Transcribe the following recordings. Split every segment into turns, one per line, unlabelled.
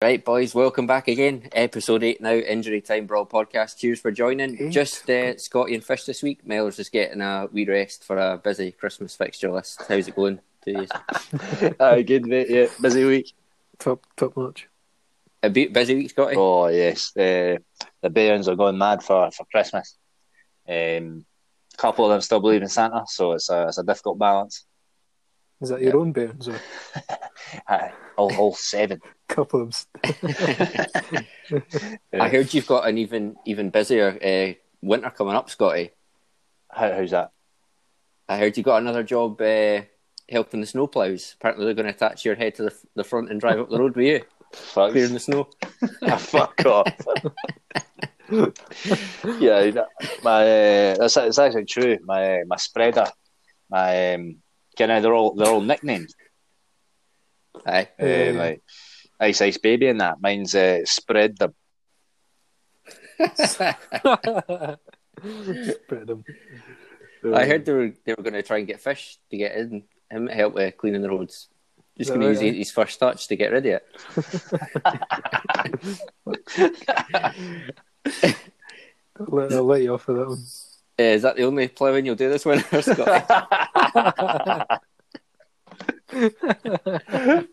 Right, boys, welcome back again. Episode 8 now, Injury Time Brawl podcast. Cheers for joining.
Eight.
Just uh, Scotty and Fish this week. Mel's just getting a wee rest for a busy Christmas fixture list. How's it going to you?
Aye, good mate. Yeah, busy week.
Top top notch.
A bit busy week, Scotty?
Oh yes, the the bairns are going mad for for Christmas. Um, a couple of them still believe in Santa, so it's a it's a difficult balance.
Is that your own bairns or
Aye, all, all seven.
couple of them?
I heard you've got an even even busier uh, winter coming up, Scotty.
How, how's that?
I heard you got another job uh, helping the snowplows. Apparently, they're going to attach your head to the, the front and drive up the road with you,
Fuck,
clearing the snow.
Ah, fuck off. yeah, that- my uh, that's it's actually true. My my spreader, my um, kind of they're all they're all nicknamed.
Aye.
Uh,
Yeah.
like Ice Ice Baby and that. Mine's uh, spread the
Spread them.
I heard they were they were going to try and get fish to get in him to help with cleaning the roads. Just going to use his first touch to get rid of it.
I'll let, I'll let you off for that one.
Uh, is that the only ploughing you'll do this winter, Scotty?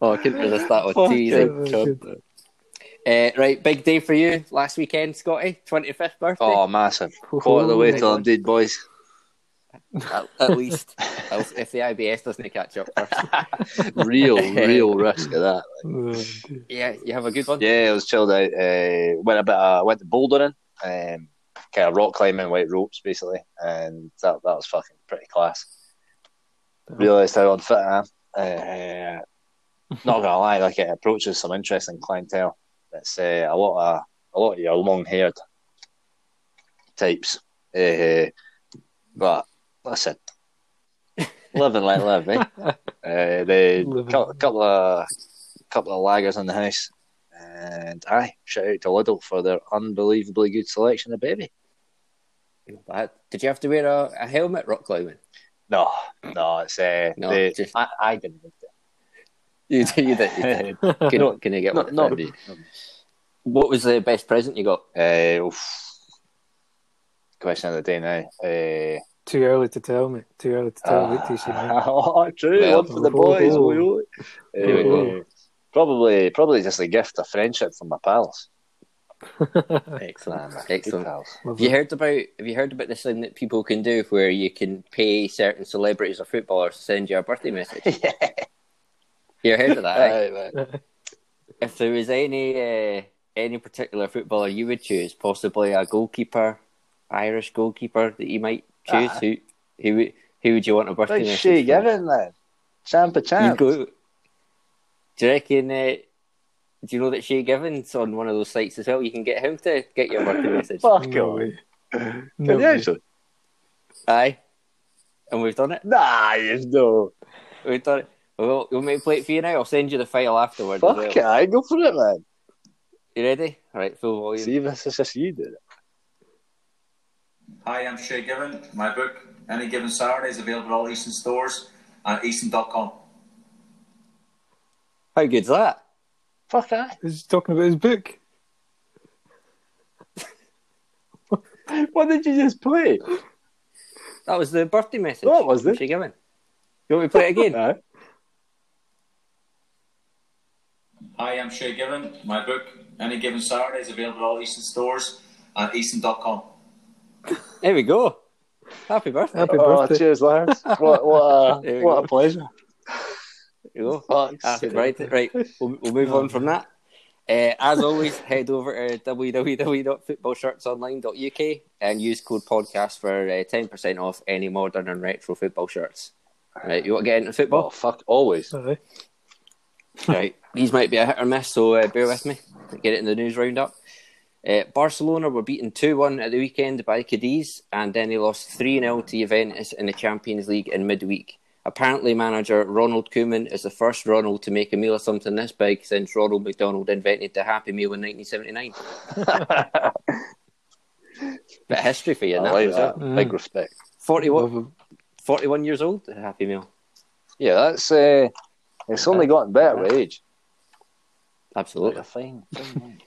oh, I couldn't resist that one. Too easy.
Good.
Uh, right, big day for you last weekend, Scotty. Twenty fifth birthday.
Oh, massive. Quarter of the way
Oh,
till I'm dead, boys.
At, at least, if the IBS doesn't catch up first.
Real, real risk of that.
Oh.
Yeah, you have a good one.
Yeah, it was chilled out. Uh, went a bit. Uh, went to bouldering, um, kind of rock climbing, white ropes, basically, and that that was fucking pretty class. Realised how unfit I am. Uh, not gonna lie, like it approaches some interesting clientele. It's uh, a lot of a lot of your long-haired types. Uh, but listen, live and let live, eh? Uh, the
Live and
cou-
let
couple of couple of laggers in the house, and aye, shout out to Lidl for their unbelievably good selection of baby.
Uh, Did you have to wear a, a helmet rock climbing?
No, no, it's uh,
No,
the,
just-
I, I didn't. need
You, you did. You did. Can,
No,
can you get
no,
one?
nobody.
What was the best present you got?
Uh. Question of the day now. Uh,
Too early to tell me. Too early to tell. Wait till you see me.
oh, true.
Well,
one for the
oh,
boys.
oh.
oi, oi.
Here we
go.
Uh, Probably, probably just a gift of friendship from my pals.
Excellent.
Nah, nah,
Excellent. Have you heard about Have you heard about this thing that people can do where you can pay certain celebrities or footballers to send you a birthday message?
yeah.
You heard of that?
Aye, man.
If there was any uh, any particular footballer you would choose, possibly a goalkeeper, Irish goalkeeper that you might choose,
Ah.
who who would who would you want a birthday
Like
message?
Shay
from?
Given, then. Champ of
You
champs.
go. Do you reckon? Uh, do you know that Shay Given's on one of those sites as well? You can get him to get your birthday message.
Fuck
No
off.
way.
Can
No
you actually?
Aye, and we've done it.
Nah, you no.
We've done it. Well, we'll make play it for you now. I'll send you the file afterwards.
Fuck
well.
it, I go for it, man.
You ready? All right, full volume.
See this is just you did it.
Hi, I'm Shay Given. My book, Any Given Saturday, is available at all Eason stores and eason.com.
How good's that?
Fuck that.
He's talking about his book.
What did you just play?
That was the birthday message.
What was
from
it?
Shay Given. You want me to play it again?
Aye.
Hi, I'm Shay Given. My book, Any Given Saturday, is available at all Eason stores and eason.com.
There we go. Happy birthday.
Happy
Oh,
birthday.
cheers, lads. What, what, a, what a pleasure.
There you go.
Fuck's
Happy
sake.
birthday. Right, we'll, we'll move on from that. Uh, as always, head over to www.footballshirtsonline.uk and use code podcast for uh, 10% off any modern and retro football shirts. Right, you want to get into
Oh,
football?
fuck, always.
Aye.
right, these might be a hit or miss, so uh, bear with me. Get it in the news roundup. Uh, Barcelona were beaten 2 1 at the weekend by Cadiz, and then they lost 3 0 to Juventus in the Champions League in midweek. Apparently, manager Ronald Koeman is the first Ronald to make a meal of something this big since Ronald McDonald invented the Happy Meal in 1979. Bit of history for you,
I
that
like that.
Mm.
Big respect.
41, 41 years old, the Happy Meal.
Yeah, that's uh, it's only gotten better with age.
Absolutely.
You're fine. fine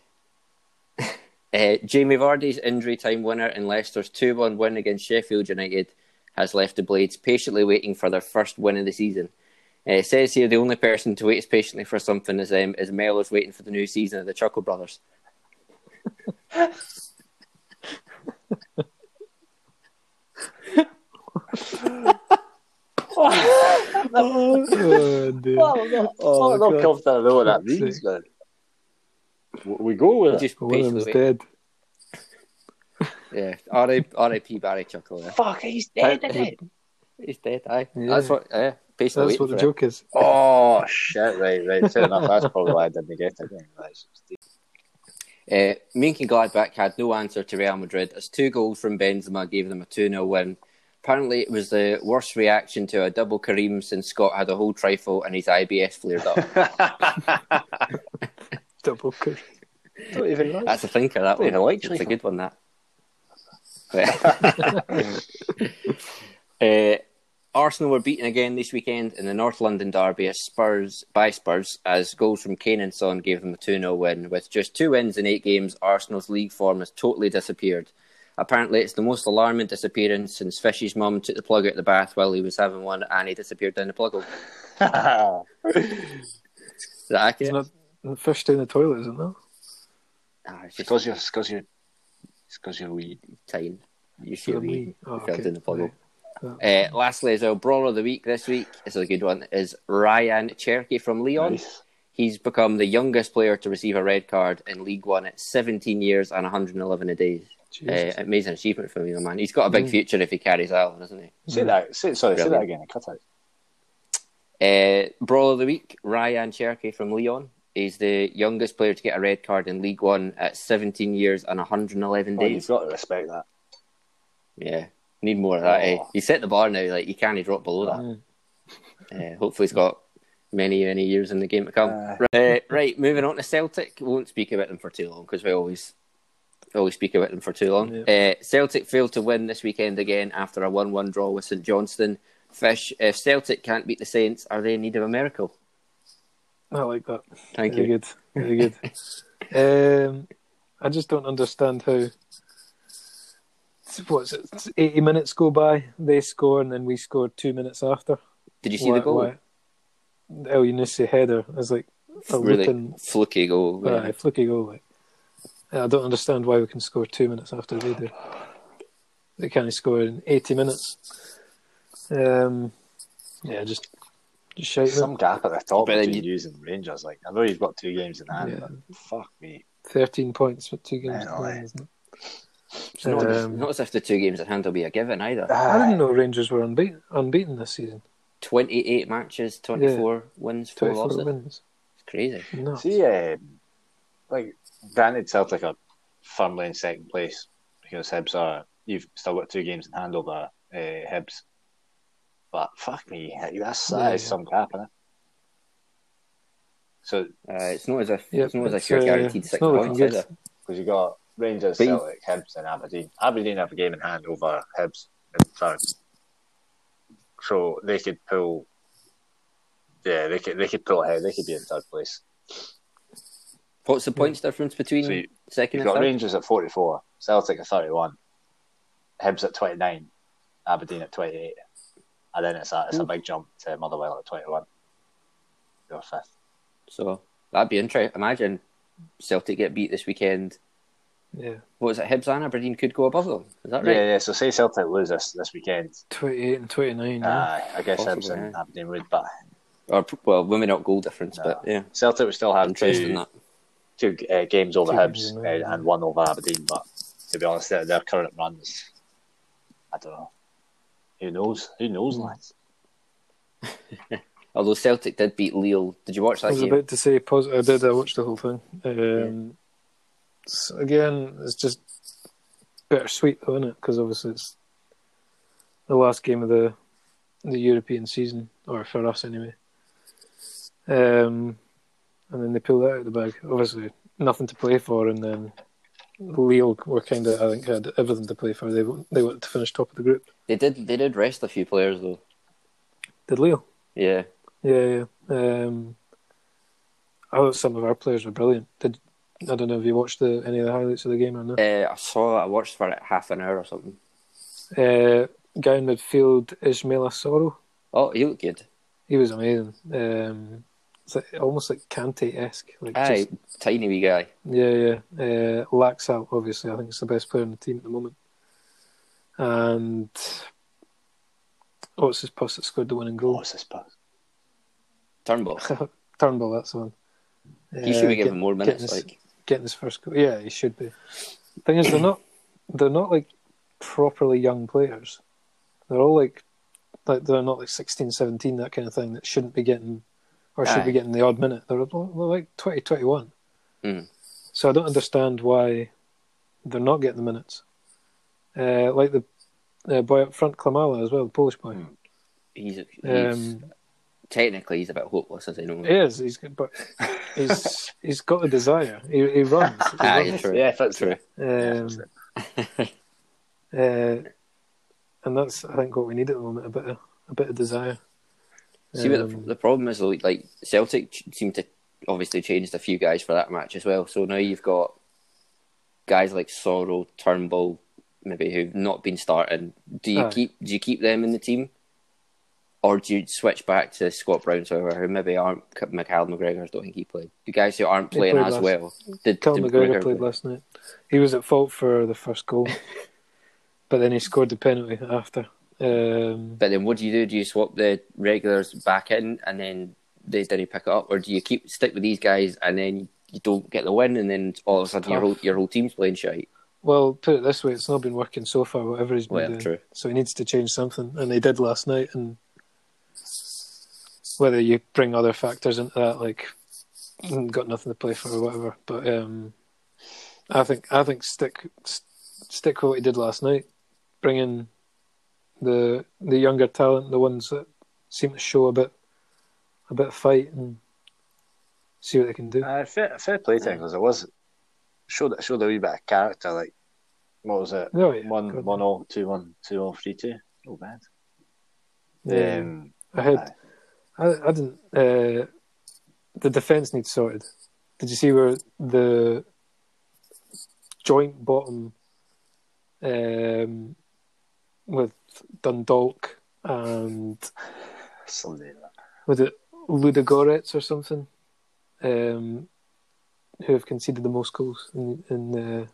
Uh, Jamie Vardy's injury time winner in Leicester's 2 1 win against Sheffield United has left the Blades patiently waiting for their first win of the season. Uh, it says here the only person to wait as patiently for something is, um, is Mellors waiting for the new season of the Chuckle Brothers.
oh, dear.
I'm not,
Oh,
I'm not confident I know what that means, man. We go with it.
Just
One of
patiently
them's dead.
Yeah, R.I.P. Barry Chuckle. Yeah.
Fuck, he's dead, isn't he?
He's dead, aye.
Yeah.
That's what, yeah, patiently
That's what the
it.
joke is.
Oh, shit, right, right. Fair enough. That's probably why I didn't get it. I didn't realise
Uh, Mönchengladbach had no answer to Real Madrid as two goals from Benzema gave them a 2 0 win. Apparently, it was the worst reaction to a double Kareem since Scott had a whole trifle and his IBS flared up.
Double cook.
Don't even know.
That's a thinker, that
Don't even
one.
like
It's a good one, that. uh, Arsenal were beaten again this weekend in the North London derby as Spurs by Spurs as goals from Kane and Son gave them a 2 0 win. With just two wins in eight games, Arsenal's league form has totally disappeared. Apparently, it's the most alarming disappearance since Fishy's mum took the plug out of the bath while he was having one and he disappeared down the plug hole. Is that accurate?
It's not fish down the toilet, is it not?
Ah, it's just
because you're, because you're, it's because you're wee.
time. You feel
me. Oh,
fell
okay.
down the.
Right.
Uh, lastly, as our brawler of the week this week is a good one. Is Ryan Cherki from Lyon?
Nice.
He's become the youngest player to receive a red card in League One at 17 years and 111 a day. Uh, amazing achievement for me, man. He's got a big
Mm.
future if he carries on, doesn't he?
Say that. Say, sorry, say that again. I cut out.
Uh, brawler of the week, Ryan Cherki from Lyon. He's the youngest player to get a red card in League One at 17 years and 111
Well, you've
days.
got to respect that.
Yeah, need more of that. Eh?
Oh.
He set the bar now. Like he can't drop below that.
Mm.
Uh, hopefully, he's got many, many years in the game to come.
Uh.
right, uh, right, moving on to Celtic. We won't speak about them for too long because we always always speak about them for too long. Uh, Celtic failed to win this weekend again after a one-one draw with St Johnstone. Fish, if Celtic can't beat the Saints, are they in need of a miracle?
I like that.
Thank
Very
you.
good. Very good. um, I just don't understand how. What's it? Eighty minutes go by, they score, and then we score two minutes after.
Did you see
Why-
the goal?
why- Elyounoussi header is like a
Really
looking,
fluky goal. yeah.
flicky goal. Like. I don't understand why we can score two minutes after they do. They can't score in eighty minutes. Um, yeah, just just shite.
Some gap at the top
But then
between
you-
you and Rangers. Like I know you've got two games in hand,
Yeah.
but fuck me.
Thirteen points with two games.
I know,
to go,
eh?
isn't it?
It's not,
Um,
not as if the two games at hand will be a given either.
I didn't know Rangers were unbeaten, unbeaten this season.
28 matches, 24 wins, 4
Twenty-four
losses.
wins.
It's crazy.
No.
See, um, like granted, Celtic are firmly in second place because Hibs are. You've still got two games in hand over uh, Hibs, but fuck me, that's that is
Yeah.
some gap in it. So
Uh, it's not as if
Yep,
it's not as if you're
uh,
guaranteed six points either.
because you got Rangers,
you-
Celtic, Hibs, and Aberdeen. Aberdeen have a game in hand over Hibs in third, so they could pull. Yeah, they could. They could pull ahead. They could be in third place.
What's the points difference between
So you-
second
You've
and
got
third?
Rangers at 44, Celtic at 31, Hibs at 29, Aberdeen at 28. And then it's a, it's a big jump to Motherwell at 21. You're fifth.
So that'd be interesting. Imagine Celtic get beat this weekend.
Yeah,
What was it? Hibs and Aberdeen could go above them. Is that right?
yeah. Yeah. So say Celtic lose this, this weekend.
twenty-eight and twenty-nine. yeah.
Uh, I guess
Possibly,
Hibs and
yeah.
Aberdeen would, but
Or well, maybe not goal difference,
No.
but yeah,
Celtic would still have
interesting
two,
that.
two uh, games over
Two
Hibs
games
uh,
a row, yeah.
and one over Aberdeen. But to be honest, their, their current runs, I don't know. Who knows? Who knows,
Hmm.
lads?
Although Celtic did beat Lille. Did you watch that?
I was
game?
about to say, pos- I did. I watched the whole thing. Um, s- again, it's just bittersweet, though, isn't it? Because obviously it's the last game of the the European season, or for us anyway. Um, and then they pull that out of the bag. Obviously, nothing to play for, and then Lille were kind of, I think, had everything to play for. They they wanted to finish top of the group.
They did. They did rest a few players though.
Did Lille?
Yeah,
Yeah, yeah. Um, I thought some of our players were brilliant. Did I don't know if you watched the any of the highlights of the game or not.
Uh, I saw that. I watched for like half an hour or something.
Uh, guy in midfield, Ismaila Soro.
Oh, he looked good.
He was amazing. Um, almost like Kante esque. Like
Aye,
just,
tiny wee guy.
yeah, yeah. Uh, Laxalt, obviously, I think it's the best player in the team at the moment. And what's his pass that scored the winning goal?
What's this pass?
Turnbull.
Turnbull, that's the one.
He should be
Uh,
given
get-
more
getting
minutes.
his-
Like,
getting his first goal. Yeah, he should be. Thing is, they're not they're not like properly young players. They're all like like they're not like 16, 17, that kind of thing that shouldn't be getting or should be
Aye.
getting the odd minute. They're, like 20, 21.
Mm.
So I don't understand why they're not getting the minutes. Uh, like the uh, boy up front, Klimala as well, the Polish boy.
Mm. he's, he's
Um,
technically he's a bit hopeless, as I know.
he is. He's good, but he's he's got a desire. He, he runs. He
Aye,
runs.
true.
Yeah, that's
True.
it. Yeah, fits
Um. Uh, and that's I think what we need at the moment a bit of a bit of desire.
See what the,
Um,
the problem is though, like Celtic seem to obviously changed a few guys for that match as well. So now you've got guys like Soro, Turnbull, maybe who've not been starting. Do you keep do you keep them in the team, or do you switch back to Scott Brown, so who maybe aren't Michael McGregor? Don't think he played. The guys who aren't playing as
last-
well. Did,
Cal
did
McGregor played last night. He was at fault for the first goal, but then he scored the penalty after. Um,
But then what do you do? Do you swap the regulars back in and then they didn't pick it up, or do you keep stick with these guys and then you don't get the win and then all of a sudden your whole your whole team's playing shite?
well, put it this way: it's not been working so far. Whatever he's been
Well,
doing,
true.
so he needs to change something, and they did last night. And whether you bring other factors into that, like mm, got nothing to play for or whatever, but um, I think I think stick st- stick with what he did last night. Bring in the the younger talent, the ones that seem to show a bit a bit of fight, and see what they can do.
Uh, fair, fair play to because it was showed showed a wee bit of character. Like what was it?
Oh, yeah,
One one all two one two all three two. Oh bad.
Yeah.
Um,
I had, I, I didn't. Uh, the defense needs sorted. Did you see where the joint bottom um, with Dundalk and
Sunday.
was it Ludogorets or something, um, who have conceded the most goals in in uh,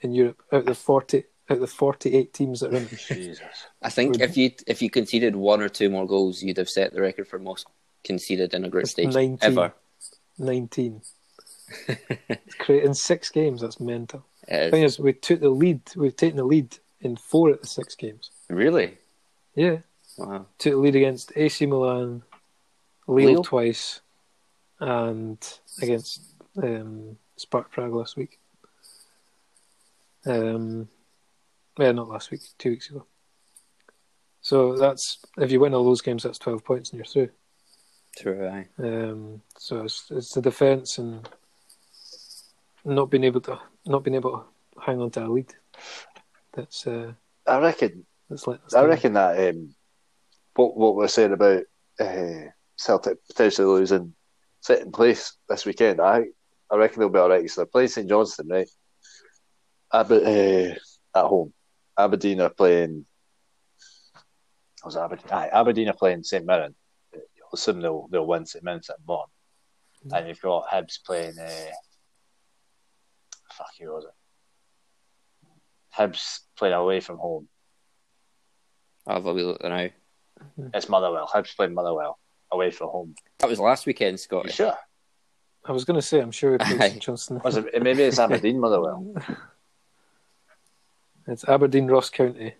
in Europe out of the forty out of the forty eight teams that are in.
Jesus.
I think
Would-
if you if you conceded one or two more goals, you'd have set the record for most conceded in a group stage
19.
ever.
Nineteen. It's cra- in six games, that's mental.
It
thing
is.
is, we took the lead. We've taken the lead in four of the six games.
Really?
Yeah,
Wow.
took the lead against AC Milan, Lille,
Lille?
twice, and against um, Sparta Prague last week. Um, yeah, not last week, two weeks ago. So that's if you win all those games, that's twelve points and you're through.
True. Aye.
Um, so it's, it's the defence and not being able to not being able to hang on to a lead. That's uh,
I reckon.
Letting us
I reckon that um, what what we're saying about uh, Celtic potentially losing second place this weekend, I I reckon they'll be all right. So they're playing St Johnstone, right? Aber, uh, at home. Aberdeen are playing. Was Aberdeen? Aye, Aberdeen are playing St Mirren. You'll assume they'll they'll win St Mirren's at bottom. And you've got Hibs playing. Uh, fuck, who was it? Hibs playing away from home.
I'll have a wee look now.
It's Motherwell. Hibs playing Motherwell away from home.
That was last weekend,
You sure?
I was going to say, I'm sure we played
Aye.
St Johnstone.
Was it, maybe it's Aberdeen Motherwell.
It's Aberdeen, Ross County,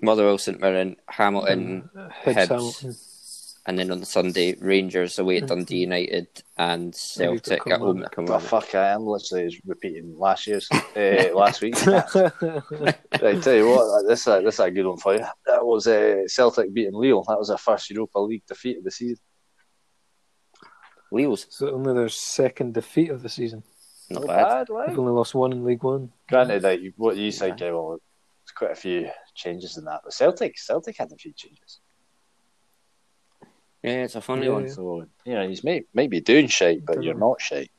Motherwell, St Mirren, Hamilton,
uh,
Hibs.
Hibs, Hamilton.
And then on the Sunday, Rangers away at Dundee United and Celtic at home at
Oh fuck! I am literally just repeating last year's, uh, last week's. match. right, tell you what, this is a, this is a good one for you. That was uh, Celtic beating Lille. That was their first Europa League defeat of the season.
Leo's
so only their second defeat of the season.
not bad.
They've only lost one in League One.
Granted, like you- what you said, yeah. well, there's quite a few changes in that. But Celtic, Celtic had a few changes.
Yeah, it's a funny
Yeah,
one.
yeah.
So you know, he's may might be doing shite, but you're not shite.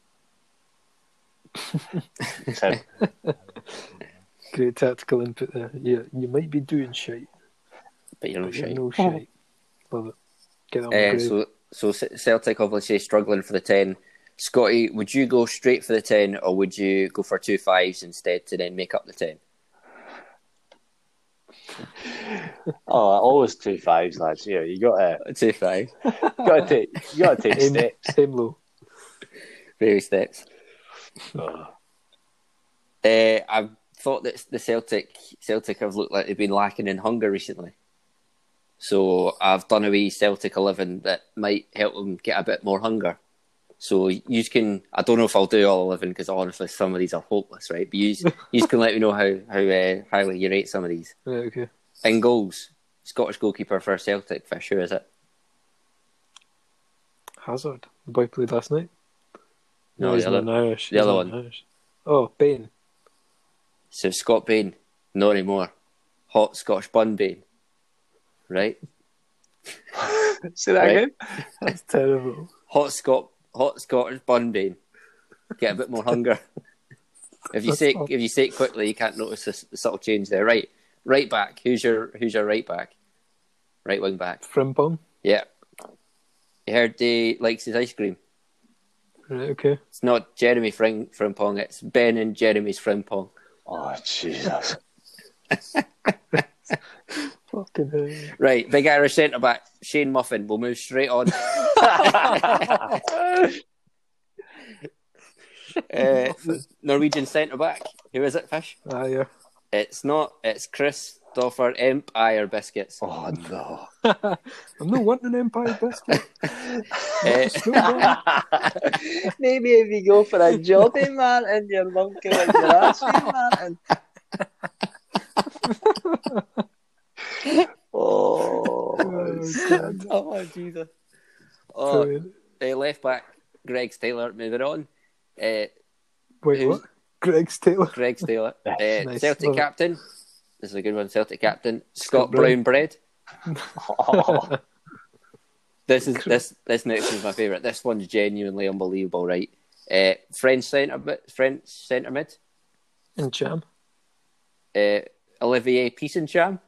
So,
Great tactical input there. Yeah, you might be doing shite,
But you're not
but you're
shite.
no shite. Love it. Get on
Uh, so, so Celtic obviously struggling for the ten. Scotty, would you go straight for the ten, or would you go for two fives instead to then make up the ten?
oh, always two fives, lads. Yeah, you got to
Two fives,
got to take you got to take
Same,
steps.
same low.
baby steps.
Oh,
Uh, I've thought that the Celtic Celtic have looked like they've been lacking in hunger recently. So I've done a wee Celtic eleven that might help them get a bit more hunger. So you can I don't know if I'll do all eleven because honestly some of these are hopeless, right? But you you can let me know how how uh, highly you rate some of these.
Right, okay.
In goals, Scottish goalkeeper for Celtic for sure is it?
Hazard. The boy played last night.
No,
he's
the
not
other-
Irish.
the
He's
other one.
Irish. Oh, Bain.
So Scott Bain, not anymore. Hot Scottish bun Bain, right?
say that
Right.
again.
That's terrible.
hot Scot hot Scottish bun bean. Get a bit more hunger. if you
That's
say if you say it quickly, you can't notice the, the subtle change there. Right, right back. Who's your who's your right back? Right wing back.
Frimpong.
Yeah. You heard he likes his ice cream.
Right, okay.
It's not Jeremy Fring, Frimpong. It's Ben and Jeremy's Frimpong.
Oh Jesus!
Fucking hell.
Right, big Irish centre back Shane Muffin. We'll move straight on. uh, Norwegian centre back. Who is it, Fish?
Ah, yeah.
It's not. It's Chris Emp Iyer Biscuits.
oh no!
I'm not wanting an Empire biscuit.
Eh,
Maybe if you go for a jobby man and your monkey and your ass man. And... oh,
Oh,
oh, Jesus. Oh, uh, left back, Greg's Taylor. Moving on. Uh,
Wait,
who's-
what? Greg's Taylor.
Greg's Taylor. Uh,
Nice.
Celtic
Love it.
captain. This is a good one. Celtic captain. Scott,
Scott
Brown
Brown.
bread.
oh,
This is this this next one's my favourite. This one's genuinely unbelievable, right? Uh, French centre mid, French centre mid.
And Cham.
Uh, Olivier Piesencham.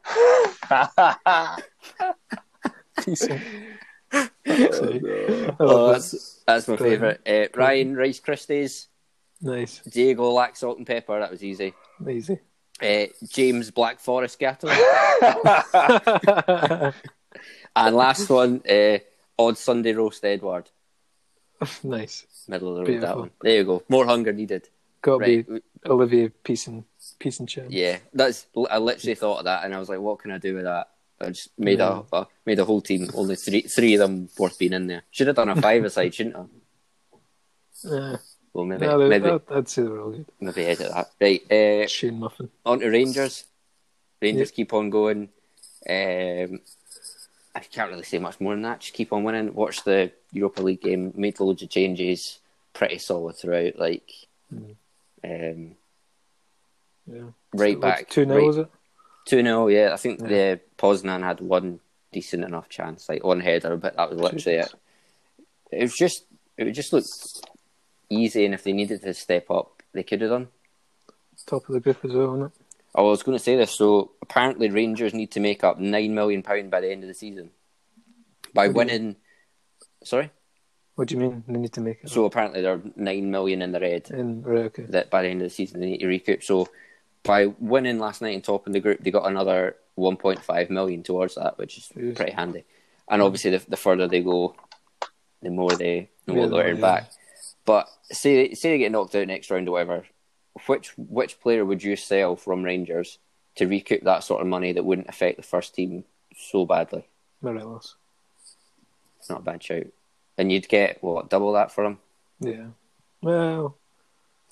Oh,
I
Oh, that's that's my favourite. Uh, Ryan Rice Christies.
Nice.
Diego Lack Salt and Pepper. That was easy.
Easy.
Uh, James Black Forest Gatto. and last one, uh, Odd Sunday Roast Edward.
nice.
Middle of the road, that one. There you go. More hunger needed.
Got to
Right.
be Olivier Peace Peace and Cham.
Yeah, that's. I literally thought of that, and I was like, "What can I do with that?" I just made
Yeah.
a, a made a whole team. Only three three of them worth being in there. Should have done a five aside, shouldn't I?
Uh,
Well, maybe
no, they-
maybe
I'd, I'd say they were all good.
maybe edit that. Right, uh,
Shane Muffin.
on to Rangers. Rangers keep on going. Um, I can't really say much more than that. Just keep on winning. Watch the Europa League game. Made loads of changes. Pretty solid throughout. Like,
Mm.
um,
Yeah.
right back.
2 0,
right,
was it?
Two 0 Yeah, I think
Yeah.
the Poznan had one decent enough chance, like one header, but that was literally it. It was just, it would just look easy, and if they needed to step up, they could have done.
Top of the group as well, wasn't it?
I was going to say this. So apparently, Rangers need to make up nine million pound by the end of the season by
What
winning. Sorry.
What do you mean they need to make it?
So apparently, they're nine million in the red.
in right, okay.
That by the end of the season they need to recoup. So by winning last night and topping the group, they got another one point five million towards that, which is
Yes.
pretty handy. And obviously, the, the further they go, the more they the more
Yeah,
they earn
yeah.
back. But say say they get knocked out next round or whatever, which which player would you sell from Rangers to recoup that sort of money that wouldn't affect the first team so badly?
Morelos.
It's not a bad shout. And you'd get what double that for him,
Yeah. Well,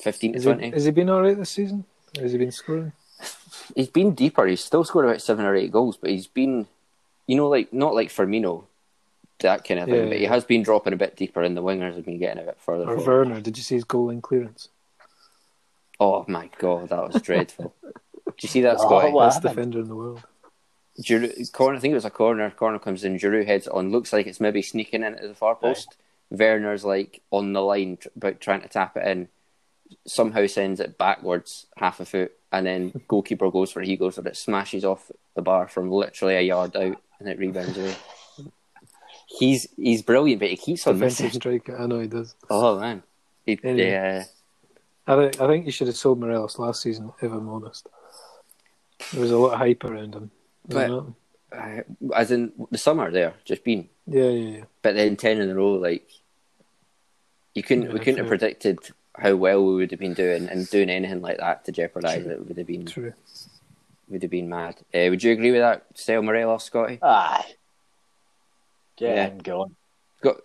fifteen to
he,
twenty.
has he been alright this season? Or has he been scoring?
He's been deeper. He's still scored about seven or eight goals, but he's been, you know, like not like Firmino, that kind of thing.
Yeah,
but he has been dropping a bit deeper, and the wingers have been getting a bit further.
Or
forward.
Werner? Did you see his goal line clearance?
Oh my god, that was dreadful. Did you see that,
Oh,
Scotty?
wow.
Best defender in the world.
Giroud, corner, I think it was a corner. Corner comes in. Giroud heads it on. Looks like it's maybe sneaking in at the far post. Werner's like on the line, about trying to tap it in. Somehow sends it backwards half a foot, and then goalkeeper goes for it. He goes for it, smashes off the bar from literally a yard out, and it rebounds away. He's he's brilliant, but he keeps on missing.
striker. I know he does.
Oh man, he,
Anyway.
yeah.
I think I think you should have sold Morelos last season, if I'm honest. There was a lot of hype around him.
But- Uh, as in the summer there, just been.
yeah, yeah, yeah.
But then ten in a row, like you couldn't, we couldn't have predicted how well we would have been doing, and doing anything like that to jeopardise
True.
it would have been
True.
would have been mad. Uh, would you agree with that, Sale Morelos, Scotty?
Aye. Get
Yeah.
him going.
Got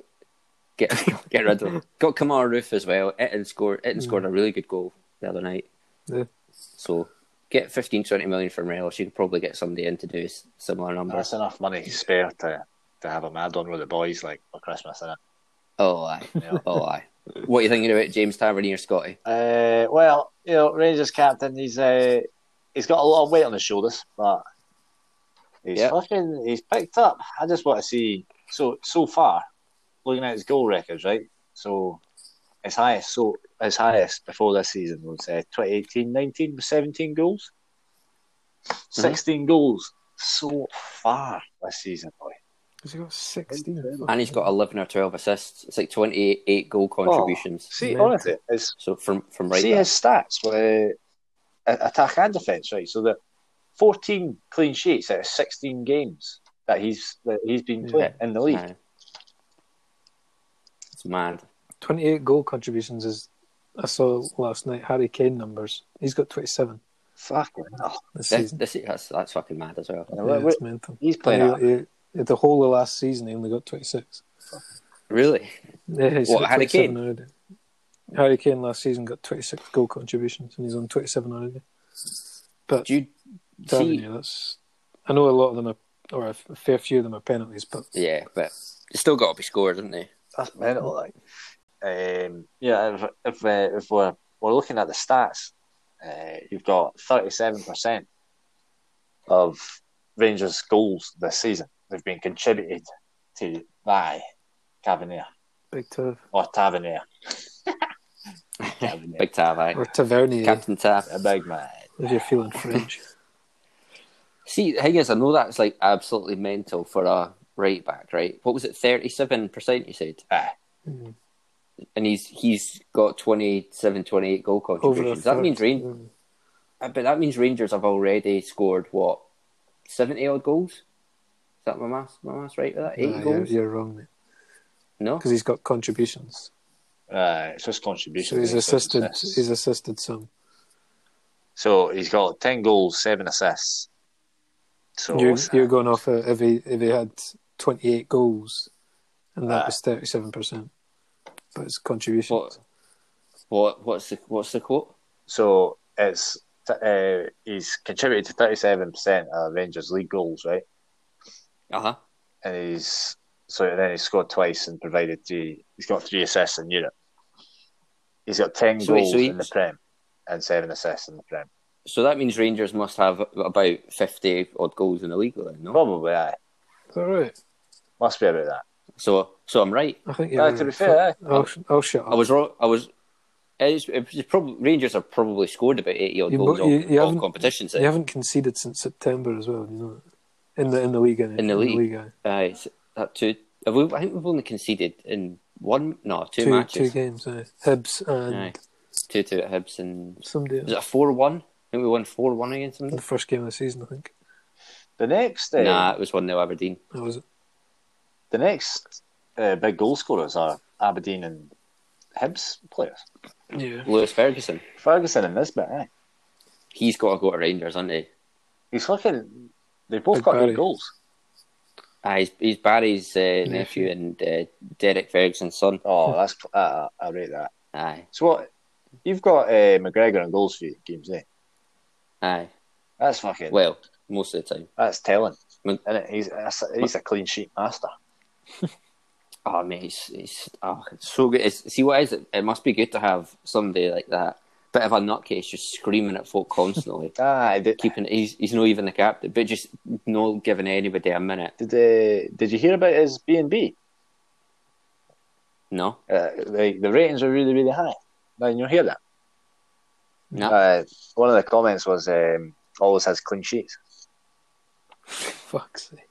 get get rid of him. Got Kemar Roofe as well. Itten scored. Itten scored a really good goal the other night.
Yeah.
So get 15, 20 million for Morelos. You could probably get somebody in to do s- similar numbers.
That's enough money spare to, to have a mad on with the boys like for Christmas, innit?
Oh aye,
Yeah.
oh aye. What are you thinking about James Tavernier, Scotty?
Uh, well, you know, Rangers captain, he's uh, he's got a lot of weight on his shoulders, but he's
Yeah.
fucking he's picked up. I just want to see so so far, looking at his goal records, right? So his highest so his highest before this season was uh, 2018-19 with 17 goals. 16 goals so far this season, boy.
Has he got 16?
And he's got eleven or twelve assists. It's like twenty eight goal contributions.
See,
Mental.
honestly, it's
So from from right
see
back.
his stats with uh, attack and defence, right? So the 14 clean sheets out of 16 games that he's that he's been playing in the league.
Aye. It's mad.
28 goal contributions is, I saw last night, Harry Kane numbers. He's got 27
Fucking hell.
this
This, this, that's, that's fucking mad as well.
Yeah,
Yeah, it's mental.
he's playing
And
up.
he- he- the whole of last season, he only got 26.
Really?
Yeah, he's
What, Harry Kane?
already. Harry Kane last season got 26 goal contributions, and he's on 27 already. But
Do you see?
you, that's I know a lot of them are, or a fair few of them are penalties, but
Yeah, but it's still got to be scored, isn't they?
That's mental, like. Um, yeah, if if, uh, if we're we're looking at the stats, uh, you've got 37 percent of Rangers' goals this season. They've been contributed to by Tavernier
Big Tav
or Tavernier. Tavernier.
Big Tav, aye.
or Tavernier,
Captain Tav.
a big man.
if you're feeling French.
See, the thing is, I know that's like absolutely mental for a right back, right? What was it, thirty-seven percent? You said,
Aye.
Mhm.
and he's he's got 27, 28 goal
Over
contributions. That
third.
means Rangers,
Mm.
but that means Rangers have already scored what seventy odd goals. Is that my maths? My maths right with that? Eighty
Nah, you're,
goals?
you're wrong, mate.
No,
Because he's got contributions.
Uh, it's just contribution.
So he's assisted.
assists.
He's assisted some.
So he's got 10 goals, 7 assists. So
you're, you're going off uh, if he if he had 28 goals, and that
Aye.
was 37 percent. But it's contributions.
what? What? What's the what's the quote?
So it's uh, he's contributed to 37% of Rangers league goals, right?
Uh huh.
And he's so then he's scored twice and provided three. He's got three assists in Europe. He's got 10
So wait,
goals
so
in the Prem and 7 assists in the Prem.
So that means Rangers must have about fifty odd goals in the league, then, no?
Probably, aye.
Is that right?
Must be about that.
So, so I'm right.
I think you're
to be
right.
fair, aye.
I'll, I'll shut up.
I was wrong. I was. It's, it's probably Rangers have probably scored about eighty odd
You
goals
bo-
all,
you- you
all
haven't-
competitions.
You haven't conceded since September as well. You know, that? In the in the league. innit?
In the league.
aye.
Aye, it's- that two. have we, I think we've only conceded in one, no, two,
two
matches.
two games. Aye. Hibs and
Aye. Two two at Hibs and
somebody
was it a four one? I think we won four one against them.
the first game of the season. I think
The next, uh,
Nah, it was one 0 Aberdeen.
that was it.
the next uh, big goal scorers are Aberdeen and Hibs players.
Yeah.
Lewis Ferguson.
Ferguson in this bit, aye.
He's got to go to Rangers, hasn't he?
He's looking. They both
Big
got
Barry.
good goals.
Ah, he's, he's Barry's uh, nephew
Nephew.
and uh, Derek Ferguson's son.
Oh, that's uh, I rate that.
Aye,
So what? You've got uh, McGregor and goals for your games, eh?
aye.
That's fucking.
Well, most of the time.
that's telling.
Mc-
And he's that's, he's a clean sheet master.
Oh mate, it's, it's, oh, it's so good. It's, see what it is? It, it must be good to have somebody like that bit of a nutcase, just screaming at folk constantly.
Ah, did,
Keeping he's he's not even the captain, but just not giving anybody a minute.
did, uh, did you hear about his B and B?
No,
Uh, The the ratings are really really high. Did you hear that?
no.
Uh, one of the comments was um, always has clean sheets.
Fuck's sake.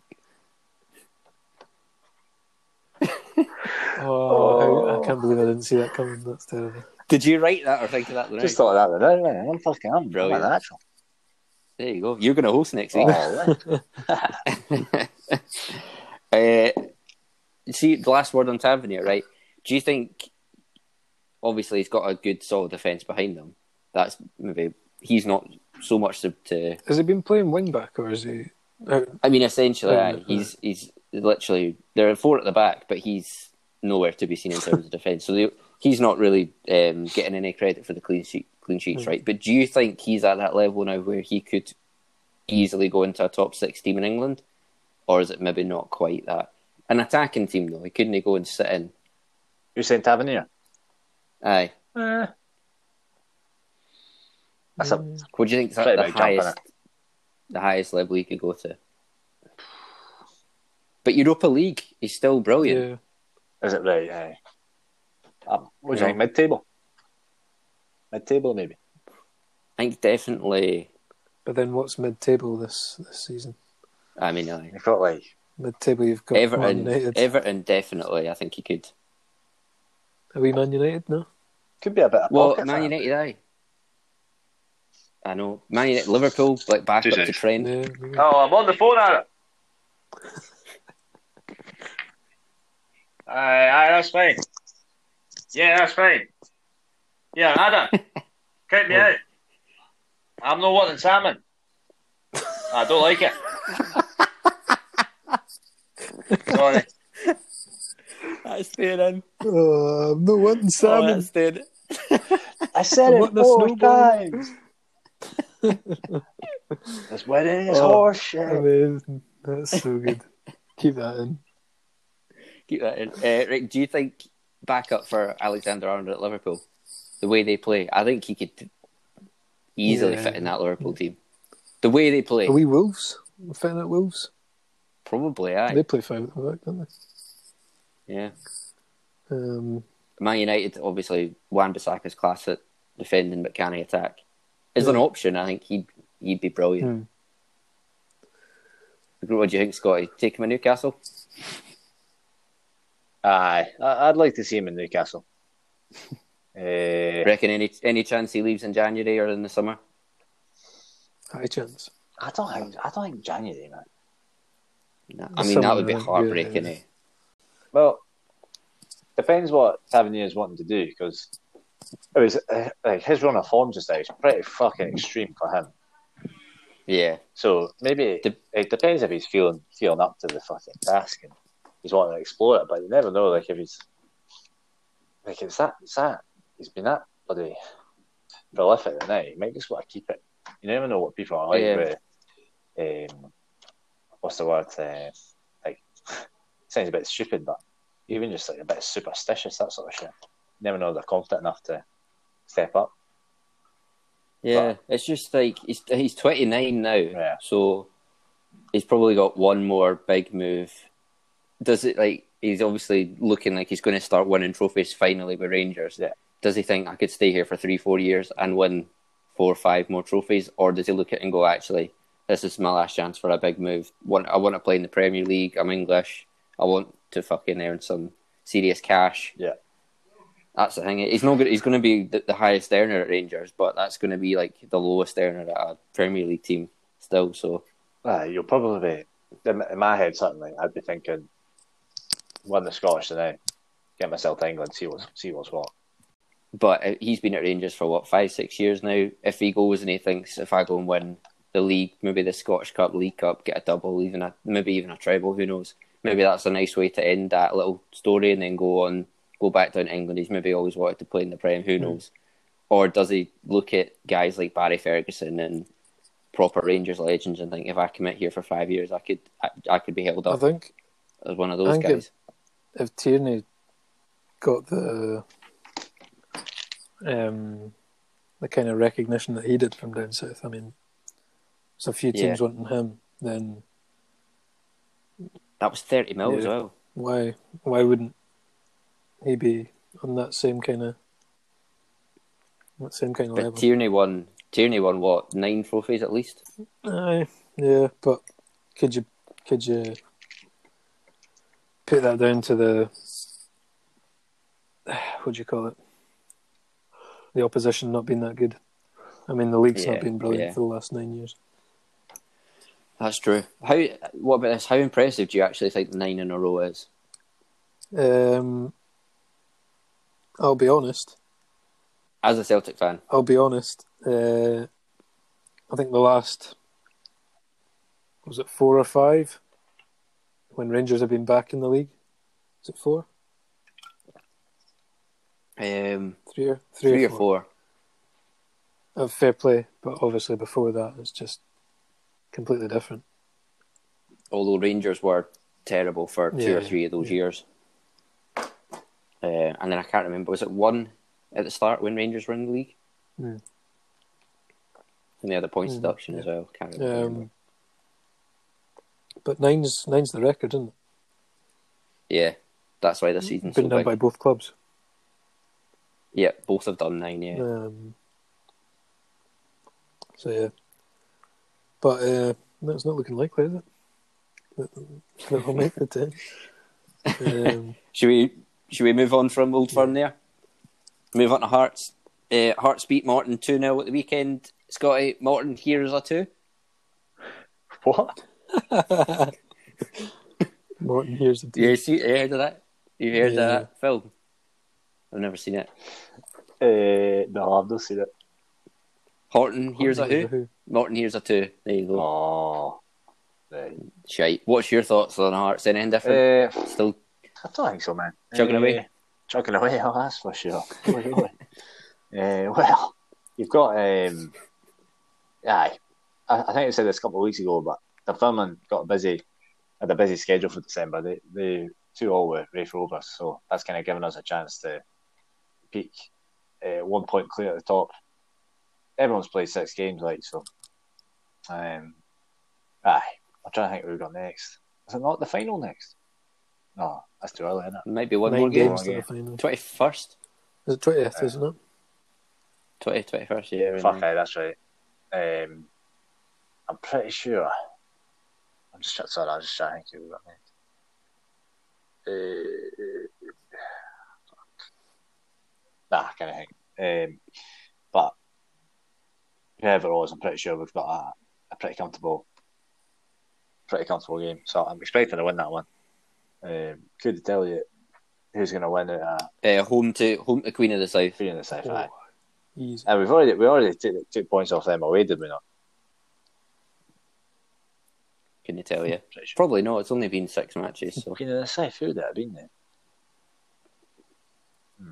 oh, I, I can't believe I didn't see that coming. That's terrible.
Did you write that or think of that? the
Just thought of that. the other. I'm fucking I'm
Brilliant.
Brilliant. natural.
There you go. You're going to host next week.
Oh,
uh, see, the last word on Tavernier, right? Do you think, obviously, he's got a good, solid defence behind him? That's maybe he's not so much to. to
Has he been playing wing back or is he? Out?
I mean, essentially,
Yeah,
he's he's literally there are four at the back, but he's nowhere to be seen in terms of defence. So they, he's not really um, getting any credit for the clean sheet clean sheets,
Hmm.
right? But do you think he's at that level now where he could easily go into a top six team in England, or is it maybe not quite that? An attacking team though, he couldn't he go and sit in?
You're saying Tavernier?
Aye,
Eh, that's a
what do you think?
Pretty
the
big jump,
highest, the highest level he could go to? But Europa League, he's still brilliant.
Yeah.
Is it right? Aye. Um, what do you
Yeah.
think? Mid table? Mid table, maybe.
I think definitely.
But then what's mid-table this this season?
I mean, I,
You've got like
Mid-table, you've got Man
Everton,
United.
Everton, definitely. I think he could.
Are we Man United? No.
could be a bit of
Well,
pockets,
Man
that.
United, aye. I know. Man United, Liverpool, like back
Two
up to
seconds.
trend.
Yeah.
Oh, I'm on the phone, Adam. Aye, aye, that's fine. Yeah, that's fine. Yeah, Adam, count me out. I'm not wanting salmon. I don't like it. Sorry.
That's staying in.
Oh, I'm not wanting salmon.
Oh, that's staying.
I said
I
it four times. this wedding is
Oh,
horseshit.
Amazing. That's so good. Keep that in.
Keep that in. Uh, right, do you think backup for Alexander Arnold at Liverpool, the way they play, I think he could easily
Yeah.
fit in that Liverpool team. The way they play,
Are we Wolves? We're fitting at Wolves.
probably, aye.
They play five at the back, don't
Yeah.
they? Um,
Man United, obviously, Wan Bissaka's class at defending but can he attack? As an option, I think he'd he'd be brilliant. What do you think, Scotty? Take him to Newcastle?
Aye, I- I'd like to see him in Newcastle. uh,
Reckon any any chance he leaves in January or in the summer?
high chance.
I don't think I don't think January, man.
No. I mean, that would be heartbreaking.
yeah.
Eh?
Well, depends what Tavernier is wanting to do because it was uh, like his run of form just now is pretty fucking extreme for him.
Yeah,
So maybe
Dep-
it depends if he's feeling feeling up to the fucking task and he's wanting to explore it. But you never know. Like if he's like it's that it's that he's been that bloody prolific now. He might just want to keep it. You never know what people are like
Yeah.
with um, what's the word? Uh, like sounds a bit stupid, but even just like a bit superstitious, that sort of shit. You never know they're confident enough to step up.
yeah. It's just like he's he's twenty nine now,
Yeah.
so he's probably got one more big move. Does it like he's obviously looking like he's going to start winning trophies finally with Rangers?
Yeah.
Does he think I could stay here for three, four years and win four or five more trophies, or does he look at it and go, actually, this is my last chance for a big move? Want I want to play in the Premier League. I'm English. I want to fucking earn some serious cash.
Yeah.
That's the thing. He's not. Good, he's going to be the, the highest earner at Rangers, but that's going to be like the lowest earner at a Premier League team still. So
Uh, you'll probably in my head certainly. I'd be thinking, win the Scottish tonight, get myself to England, see what's see what's what.
But uh, he's been at Rangers for what five, six years now. If he goes and he thinks if I go and win the league, maybe the Scottish Cup, League Cup, get a double, even a maybe even a treble, who knows? Maybe that's a nice way to end that little story and then go on, go back down to England. He's maybe always wanted to play in the Prem. Who knows? Or does he look at guys like Barry Ferguson and proper Rangers legends and think if I commit here for five years, I could I, I could be held
I
up
think
as one of those guys.
If Tierney got the um, the kind of recognition that he did from down south. I mean, there's a few teams
Yeah.
wanting him. Then
That was thirty mil as well.
why why wouldn't he be on that same kind of that same kind of
But
level?
Tierney won. Tierney won what nine trophies at least.
Aye, yeah, but could you could you put that down to the what do you call it? The opposition not being that good. I mean, the league's
Yeah,
not been brilliant
yeah.
for the last nine years.
That's true. How? What about this? How impressive do you actually think nine in a row is?
Um, I'll be honest.
As a Celtic fan,
I'll be honest. Uh, I think the last was it four or five when Rangers have been back in the league. Is it four?
um,
Three or
three, or four.
of fair play, but obviously before that it's just completely different.
Although Rangers were terrible for two or three of those
yeah.
years. Uh, and then I can't remember. Was it one at the start when Rangers were in the league?
Hmm.
And they had a points
Hmm,
deduction as well. Can't remember.
Um, but nine's nine's the record, isn't it?
yeah, that's why the season's
Been
so
done
big.
by both clubs.
Yeah, both have done nine. Yeah,
Um, so yeah, but uh, no, it's not looking likely, is it? That, that will make the ten. Um,
should we should we move on from Old Firm there? Move on to Hearts. Uh, Hearts beat Morton two 0 at the weekend. Scotty Morton here's a two.
What?
Morton, here's the
Yeah, see, you heard of that? You heard
Yeah.
of that film? I've never seen it.
Uh, no, I've not seen it.
Horton here's a who.
who.
Morton here's a two. There you go.
Oh, right.
Shite. What's your thoughts on Hearts? Anything different?
Uh,
Still
I don't think so, man.
Chugging
Uh,
away?
Chugging away, oh, that's for sure. Where you uh, well, you've got. Um, aye, I, I think I said this a couple of weeks ago, but the filming got busy, had a busy schedule for December. They, they two all were Raith Rovers, so that's kind of given us a chance to peak uh, one point clear at the top. Everyone's played six games, like so. Um, aye, I'm trying to think who we've got next. Is it not the final next? No, that's too early, isn't it?
maybe one
Nine
more game.
games the final.
Twenty first,
Is it twentieth? Isn't it?
twenty twenty first. Yeah.
Fuck
right
aye, that's right. Um, I'm pretty sure. I'm just sorry. I was just trying to think who we. Uh, nah, I can't think. Um, but whoever it was, I'm pretty sure we've got a, a pretty comfortable, pretty comfortable game. So I'm expecting to win that one. Um, could tell you who's going to win it. Uh,
Uh, home to home to Queen of the South.
three in the south.
Oh,
And we've already we already took, took points off them away, did we not?
Can you tell you?
Sure.
Probably not. It's only been six matches. So
Queen of the South, who that have been then? Hmm.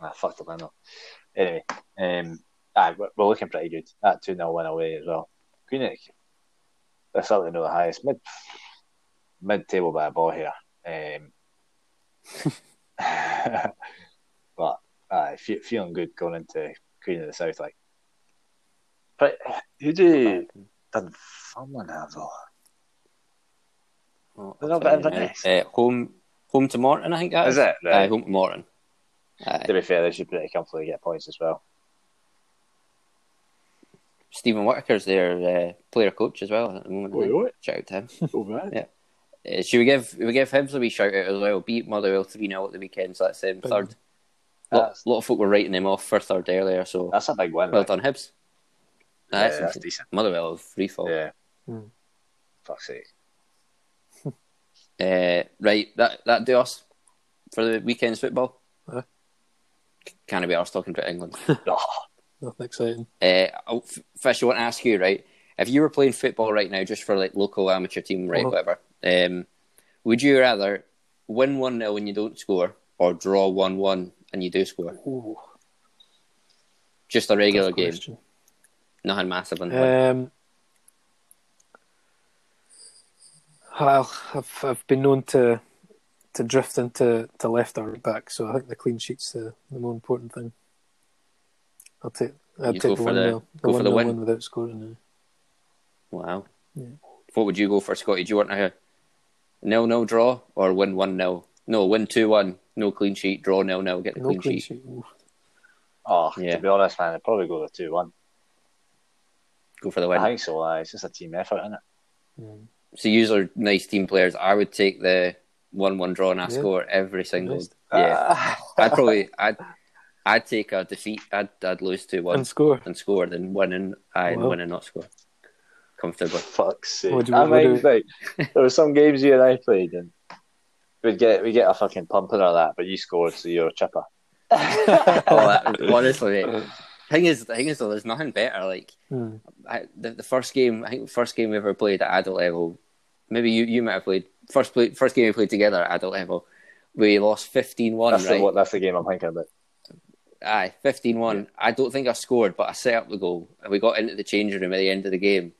Ah, fucked up, I know. Anyway, um, aye, we're, we're looking pretty good. That 2 0 win away as well. Greenock, they're certainly not the highest. Mid mid table by a ball here. Um, but aye, fe- feeling good going into Queen of the South. Like, but who do Dunfermline have though?
Oh,
They're
I'll
not
tell you
better than
now.
this.
Uh, home home to Morton. I think that
Is it?
Aye,
Right.
home to Morton. Aye.
To be fair, they should be pretty comfortably get points as well.
Steven Whittaker's their uh, player coach as well at the moment. I think.
Oi, oi.
Shout out to him.
Over
Yeah. Uh, should we give we give Hibs a wee shout out as well? Beat Motherwell three 0 at the weekend, so that's um, third. A lot, lot of folk were writing them off for third earlier, so
That's a big win.
well
like.
done Hibs.
Yeah,
That's,
that's decent.
Motherwell free fall.
Yeah.
Hmm.
Fuck's sake.
Uh, right, that that do us for the weekend's football.
Aye.
Can't be ours talking about England.
Oh,
Nothing exciting.
Uh, oh, Fish, I want to ask you, right? If you were playing football right now, just for like local amateur team, right,
Uh-huh.
whatever, um, would you rather win one 0 and you don't score, or draw one one and you do score?
Ooh,
Just a regular
tough
game,
question.
nothing massive on the win.
Um, well, I've I've been known to to drift into to left or back, so I think the clean sheet's the, the more important thing. I'll take. I'd
You
take
go
the
for
one
the-
nil.
go for the
1-0
win.
without scoring. Now.
Wow.
Yeah.
What would you go for, Scotty? Do you want a nil nil draw or win one 0 No, win two one. No clean sheet. Draw nil nil. Get the
No
clean,
clean
sheet.
sheet.
Oh,
Yeah.
to be honest, man, I'd probably go the two one.
Go for the
I
win.
think so. Uh, it's just a team effort, isn't it?
Mm.
So you are nice team players. I would take the one one draw and I
Yeah.
score every single.
Nice.
Yeah, I'd probably I'd I'd take a defeat. I'd I'd lose two one
And score.
and score than win and I and
Wow.
win and not score comfortably.
Fuck's sake!
What do you-
I
what do
like, there were some games you and I played, and we'd get we get a fucking pumping or that, but you scored, so you're a chipper.
oh, that, honestly, mate. Thing is, the thing is, though, there's nothing better. Like
Mm.
I, the, the first game, I think the first game we ever played at adult level. Maybe you, you might have played first play, first game we played together at adult level. We lost 15-1,
That's
right?
the that's the game I'm thinking about.
Aye, 15-1. I don't think I scored, but I set up the goal. And we got into the changing room at the end of the game.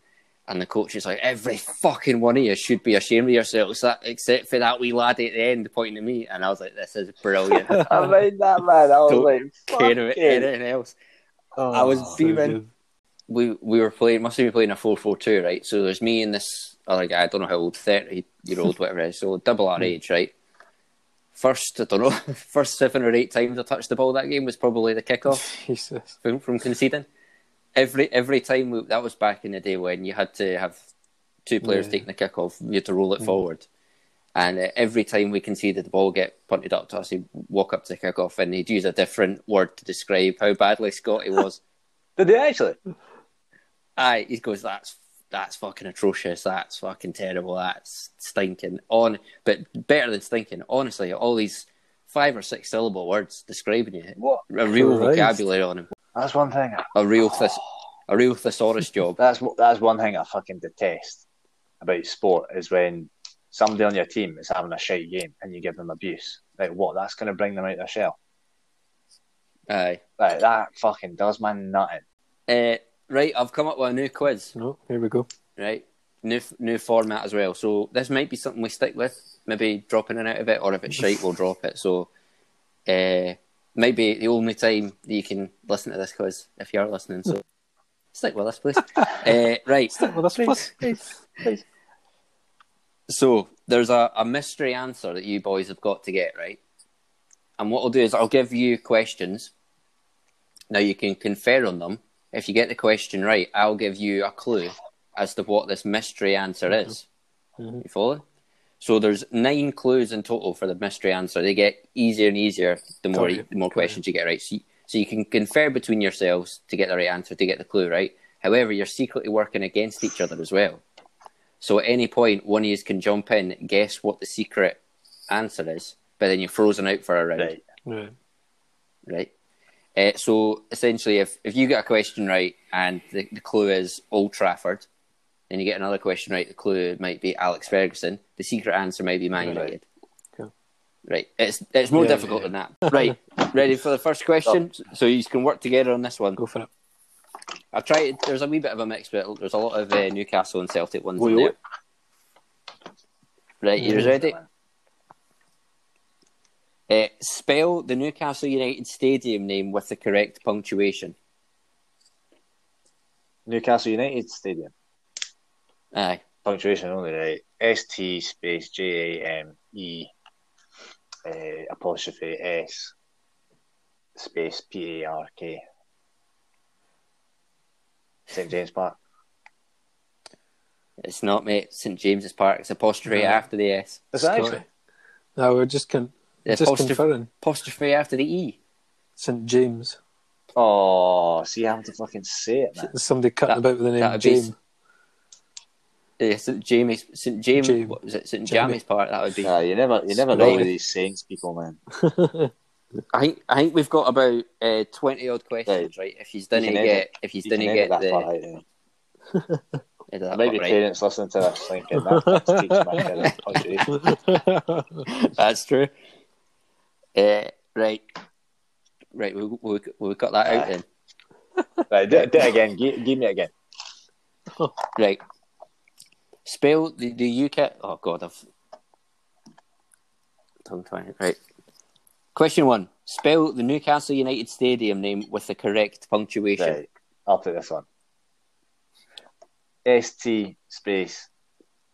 And the coach is like, every fucking one of you should be ashamed of yourselves, that, except for that wee lad at the end pointing to me. And I was like, this is brilliant.
I made that man. I was
Don't
like,
Care about anything else. I was oh,
So
beaming.
good.
we we were playing must have been playing a four four two, right? So there's me and this other guy, I don't know how old, thirty year old, whatever it is, so double our hmm. age, right? First I don't know, first seven or eight times I touched the ball that game was probably the kickoff
Jesus.
from, from conceding. Every every time we, that was back in the day when you had to have two players
Yeah.
taking the kickoff, you had to roll it hmm. forward. And uh, every time we conceded, the ball get punted up to us. He'd walk up to the kickoff and he'd use a different word to describe how badly Scotty was.
Did he actually?
Aye, he goes, that's that's fucking atrocious. That's fucking terrible. That's stinking. On, but better than stinking. Honestly, all these five or six syllable words describing you,
What?
a real
Christ.
vocabulary on him,
That's one thing.
a real thes- a real thesaurus job.
That's that's one thing I fucking detest about sport is when somebody on your team is having a shite game and you give them abuse. Like what? That's going to bring them out their shell.
Aye.
Like that fucking does man nothing.
Uh, right, I've come up with a new quiz.
No, here we go.
Right, new new format as well. So this might be something we stick with. Maybe dropping in out of it, or if it's shite, we'll drop it. So, uh, maybe the only time that you can listen to this quiz if you are listening. So, stick with us, please. uh, right.
Well, that's plus.
So there's a, a mystery answer that you boys have got to get, right? And what I'll do is I'll give you questions. Now you can confer on them. If you get the question right, I'll give you a clue as to what this mystery answer is.
Mhm.
You follow? So there's nine clues in total for the mystery answer. They get easier and easier the more the more questions you get right. So you, so you can confer between yourselves to get the right answer to get the clue right. However, you're secretly working against each other as well. So at any point, one of you can jump in, guess what the secret answer is, but then you're frozen out for a round,
Right.
Right.
right? Uh, so essentially, if, if you get a question right and the, the clue is Old Trafford, then you get another question right, the clue might be Alex Ferguson, the secret answer might be Man
Right.
United.
Cool.
Right, it's it's more
Yeah,
difficult
yeah,
than that. Right, ready for the first question? So you can work together on this one.
Go for it.
I've tried. There's a wee bit of a mix, but there's a lot of uh, Newcastle and Celtic ones in there. Right, you ready? Uh, spell the Newcastle United Stadium name with the correct punctuation.
Newcastle United Stadium.
Aye,
Punctuation only, right? S T space J A M E uh, apostrophe S space P A R K. St James Park.
it's not, mate. St James's Park. It's apostrophe
No.
after the S.
Is that actually?
No, we're just con- just
apostrophe,
conferring.
apostrophe after the E.
St James.
Oh, see, I have to fucking say it, man.
Somebody cutting
That-
about with the name James.
Uh, St James, St James,
James.
what was it? St
Jamie.
Jamie's Park. That would be.
Nah, you never, you never know
Right.
with these saints people, man.
I think I think we've got about uh, twenty odd questions, right? If he's didn't
can
get, if he's
You
didn't get the,
far out, eh?
edit that
might be
right.
parents listening to this thinking that that's teach my kid.
That's true. Uh, right, right. We we we got that out then.
Right, do, it- do it again. Give, give me it again.
Right. Spell the the UK. Oh God, I've tongue trying. Right. Question one: Spell the Newcastle United Stadium name with the correct punctuation.
Right, I'll take this one. S T space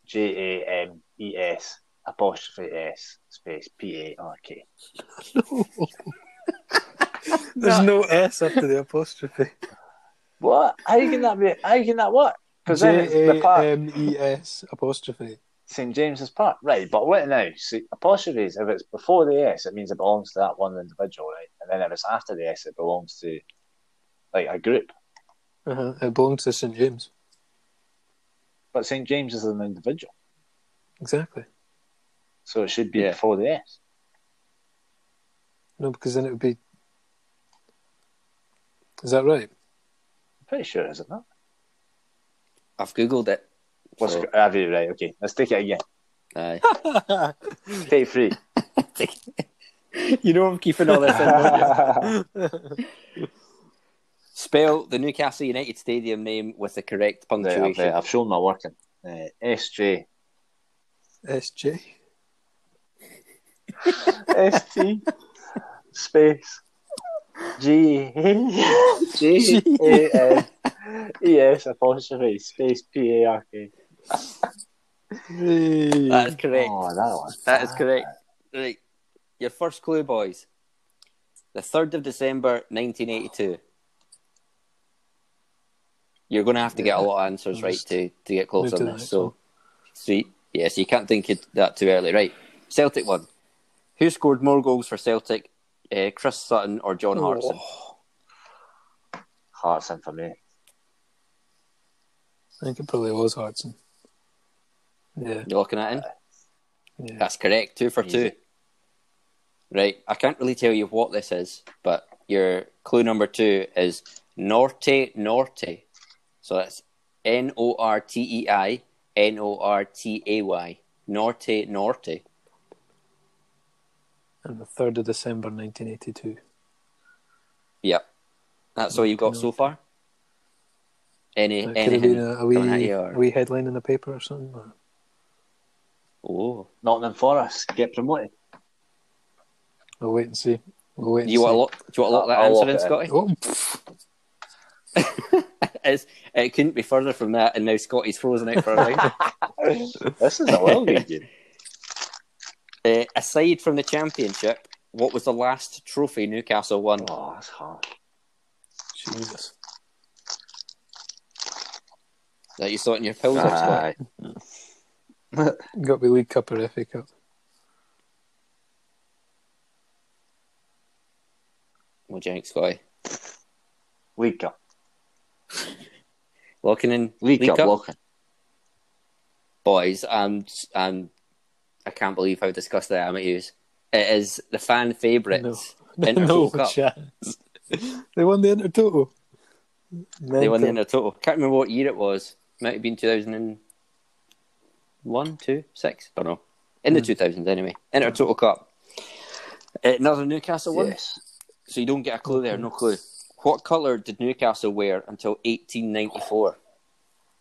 J A M E S apostrophe S space P A R K.
There's no S after the apostrophe.
What? How can that be? How can that work? Because then it's
J
the
A
park,
M E S apostrophe.
St James's Park, right? But what now? See, apostrophes. If it's before the S, it means it belongs to that one individual, right? And then if it's after the S, it belongs to like a group.
Uh-huh. It belongs to St James.
But St James is an individual,
Exactly.
so it should be
Yeah.
before the S.
No, because then it would be. Is that right?
I'm pretty sure, is it not?
I've googled it.
What's
So-
have you right? Okay, let's take it again.
Aye.
Take three.
you know I'm keeping all this in. don't you? Spell the Newcastle United Stadium name with the correct
Right, I've,
punctuation.
uh, I've shown my working. Uh, SJ.
SJ.
ST. Space. G. G. A. N. E. S. Apostrophe. Space. P. A. R. K.
That is correct.
Oh, that one.
That is correct. Right. Your first clue, boys. The 3rd of December, 1982. You're going to have to get a lot of answers right to, to get close on this.
next
So,
one.
sweet. Yes, you can't think of that too early. Right. Celtic one. Who scored more goals for Celtic, uh, Chris Sutton or John Hartson?
Hartson for me.
I think it probably was Hartson. Yeah.
You're looking at him?
yeah.
That's correct. Two for two. Right. I can't really tell you what this is, but your clue number two is Norte Norte. So that's N O R T E I N O R T A Y. Norte Norte.
And the 3rd of December 1982.
Yep. That's all you've got so far? Any
It could have
anything
a, a, wee, a wee headline in the paper or something. Or...
Oh.
Nottingham Forest. Get promoted.
We'll wait and see. We'll wait and
Do you
see.
want to look do you want to lock that
I'll lock
answer in,
it in.
Scotty?
Oh,
It's, it couldn't be further from that, and now Scotty's frozen out for a while.
this is a well game.
Uh, aside from the championship, what was the last trophy Newcastle won?
Oh, that's hard.
Jesus.
That you saw it in your pills, Scotty?
Aye.
Got to be League Cup or FA Cup.
What do you think, Scotty?
League Cup.
Locking in
League,
League
Cup,
Cup?
locking.
boys, and and I'm, I can't believe how disgusted I am at you. It is the fan favourite.
No.
Inter
no
Cup.
chance. they won the Inter Toto.
They won the Inter Toto. Can't remember what year it was. Might have been two thousand and one, two, six. I Don't know. In the
Hmm.
two thousands anyway. Inter Toto Cup. Uh, another Newcastle one.
Yes.
So you don't get a clue there. No clue. What colour did Newcastle wear until eighteen ninety four?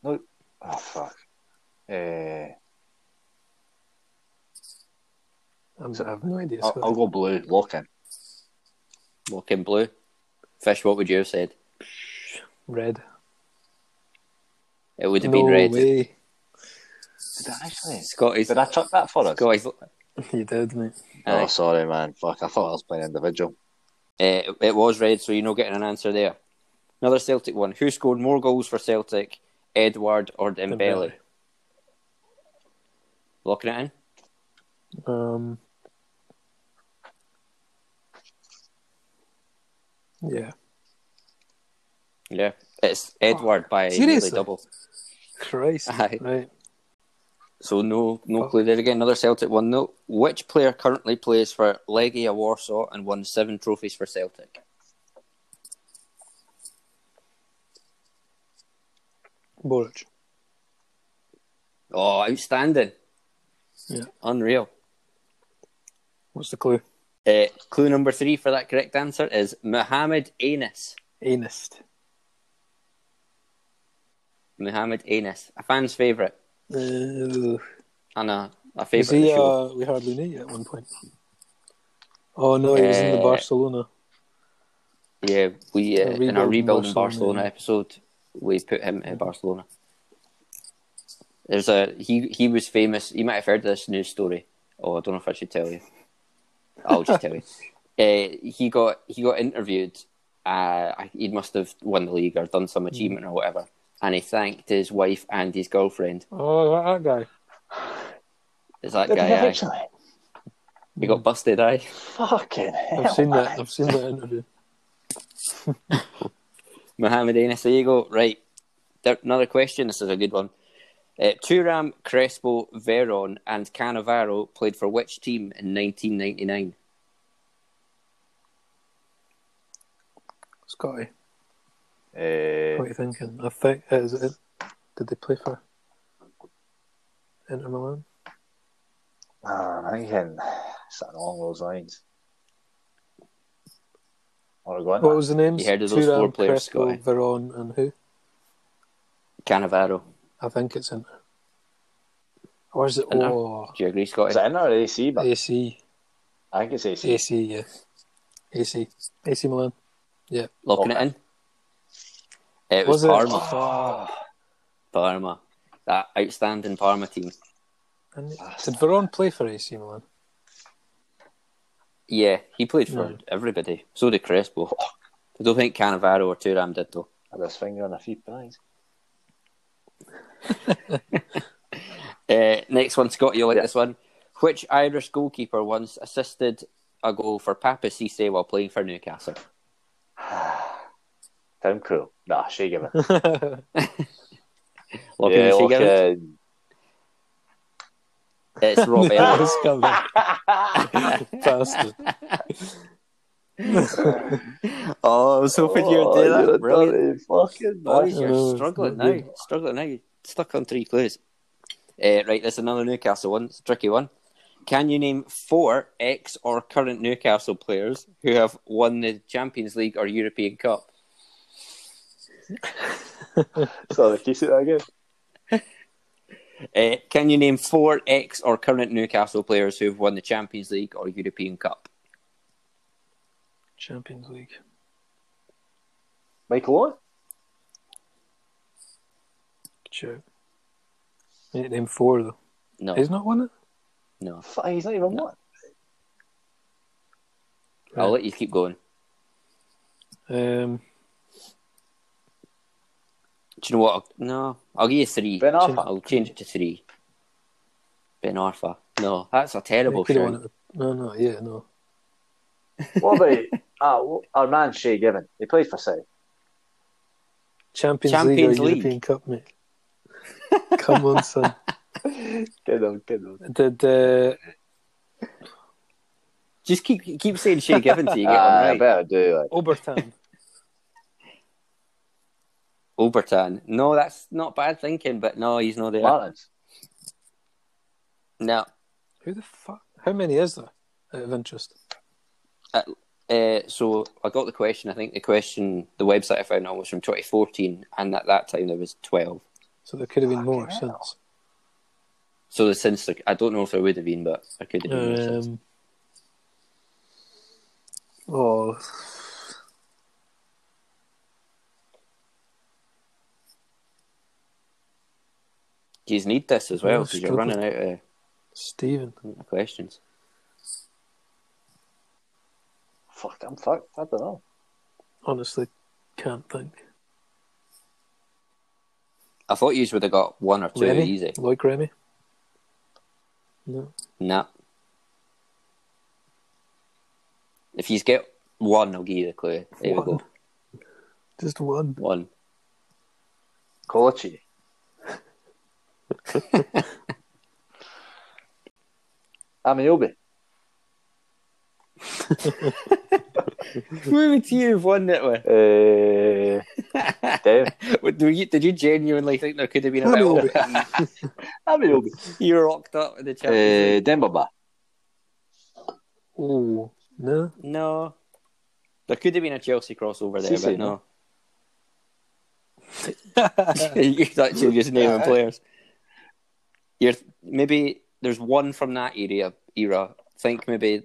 No Oh, fuck. Uh,
I'm, I have no idea.
I'll, I'll go blue. Locking.
Look in blue. Fish, what would you have said?
Red.
It would have
no
been red.
way.
Did I actually?
Scotty's
Did I chuck that for us?
Scotty's
You did, mate.
Oh,
Aye.
sorry, man. Fuck, I thought I was playing individual.
Uh, it, it was red, so you're not getting an answer there. Another Celtic one. Who scored more goals for Celtic, Edouard or Dembele?
Dembele.
Locking it in?
Um. Yeah.
Yeah. It's Edouard by nearly
Seriously?
double.
Christ.
Aye.
Right.
So no no clue there again. Another Celtic one. No. Which player currently plays for Legia Warsaw and won seven trophies for Celtic?
Boruc.
Oh, outstanding.
Yeah.
Unreal.
What's the clue?
Uh, clue number three for that correct answer is Mohamed Anis.
Anist.
Mohamed Anis. A fan's favourite.
Uh,
And a, a
was he, uh, we hardly knew you at one point. Oh no, he was in the
Uh,
Barcelona.
Yeah, we uh, in our
rebuilding
rebuilding
Barcelona,
Barcelona, episode, we put him in Barcelona. There's a he. He was famous. You might have heard this news story. Oh, I don't know if I should tell you. I'll just tell you. Uh, he got he got interviewed. Uh, he must have won the league or done some achievement or whatever, and he thanked his wife and his girlfriend.
Oh, that guy.
Is that
Did
guy?
he
aye.
actually?
He got busted. eh?
Fucking hell.
I've seen that. I've seen that interview.
Mohamed Enes, there you go. Right. There, another question. This is a good one. Uh, Thuram, Crespo, Veron, and Cannavaro played for which team in 1999?
Scotty,
Eh,
what are you thinking? I think is it. Did they play for Inter Milan?
I'm thinking something along those lines. What are we going
What
with?
was the names?
You heard of those
Thuram,
four players,
Crespo,
Scotty?
Veron, and who?
Cannavaro.
I think it's Inter. Or is it?
Inter.
Oh,
Do you agree, Scott?
Is
Scotty?
it in or AC? But
AC.
I think it's AC.
AC, yeah. AC. AC Milan. Yeah.
Locking it in? It was,
Was it?
Parma.
Oh,
Parma. That outstanding Parma team.
And did Veron play for AC Milan?
Yeah, he played for
No.
everybody. So did Crespo. I don't think Cannavaro or Thuram did, though.
had his finger on a few pies.
Uh, next one, Scott, you like
Yeah.
this one. Which Irish goalkeeper once assisted a goal for Papiss Cisse while playing for Newcastle?
Tim Krul. Nah, Shay Given.
Locking
yeah,
she
look,
it. It's Rob Elliott.
This guy, Bastard.
oh, I was hoping you would do that. Brilliant.
Fucking
Boys,
I
you're
know, it's
struggling now.
good.
Struggling now. Stuck on three clues. Uh, right, this is another Newcastle one. It's a tricky one. Can you name four ex or current Newcastle players who have won the Champions League or European Cup?
Sorry, can you say that again?
Uh, can you name four ex or current Newcastle players who have won the Champions League or European Cup?
Champions League.
Michael Owen?
Sure. You need to name four though.
No,
He's not won it.
no.
He's not even one.
I'll let you keep going.
Um,
Do you know what? No, I'll give you three.
Ben Arfa.
I'll change it to three. Ben Arfa. No, that's a terrible
he
shout.
No, no, yeah, no.
What about uh, our man Shay Given? He played for City.
Champions,
Champions
League or
League.
European Cup, mate. Come on, son.
Good on, good on.
Did uh,
Just keep keep saying Shay Given to you get
Uh,
one
I
right.
better do like
Obertan?
Obertan. No, that's not bad thinking, but no, he's not there.
Martins.
No.
Who the fuck? How many is there? Out of interest.
Uh, so I got the question. I think the question, the website I found on was from 2014, and at that time there was 12.
So there could have been more
hell.
since.
So the since there- I don't know if there would have been, but I could have been more since.
Um, oh,
Do you need this as well?
I'm
Because you're running out
Stephen.
of questions.
Fuck, I'm fucked. I don't know.
Honestly, can't think.
I thought you would have got one or two
Remy?
easy.
Like Remy? No.
Nah. If you get one, I'll give you the clue. There we
One.
go.
Just one.
One.
Kolachi. Ameobi.
Who would you have won it with?
Uh, Damn.
Did you, did you genuinely think there could have been a bit
Ameobi.
Ameobi.
You rocked up with the Champions
Uh,
Demba
Ba.
Oh, no.
No. There could have been a Chelsea crossover there,
Cisse,
but no. You're actually just naming players. You're maybe there's one from that area era. Think maybe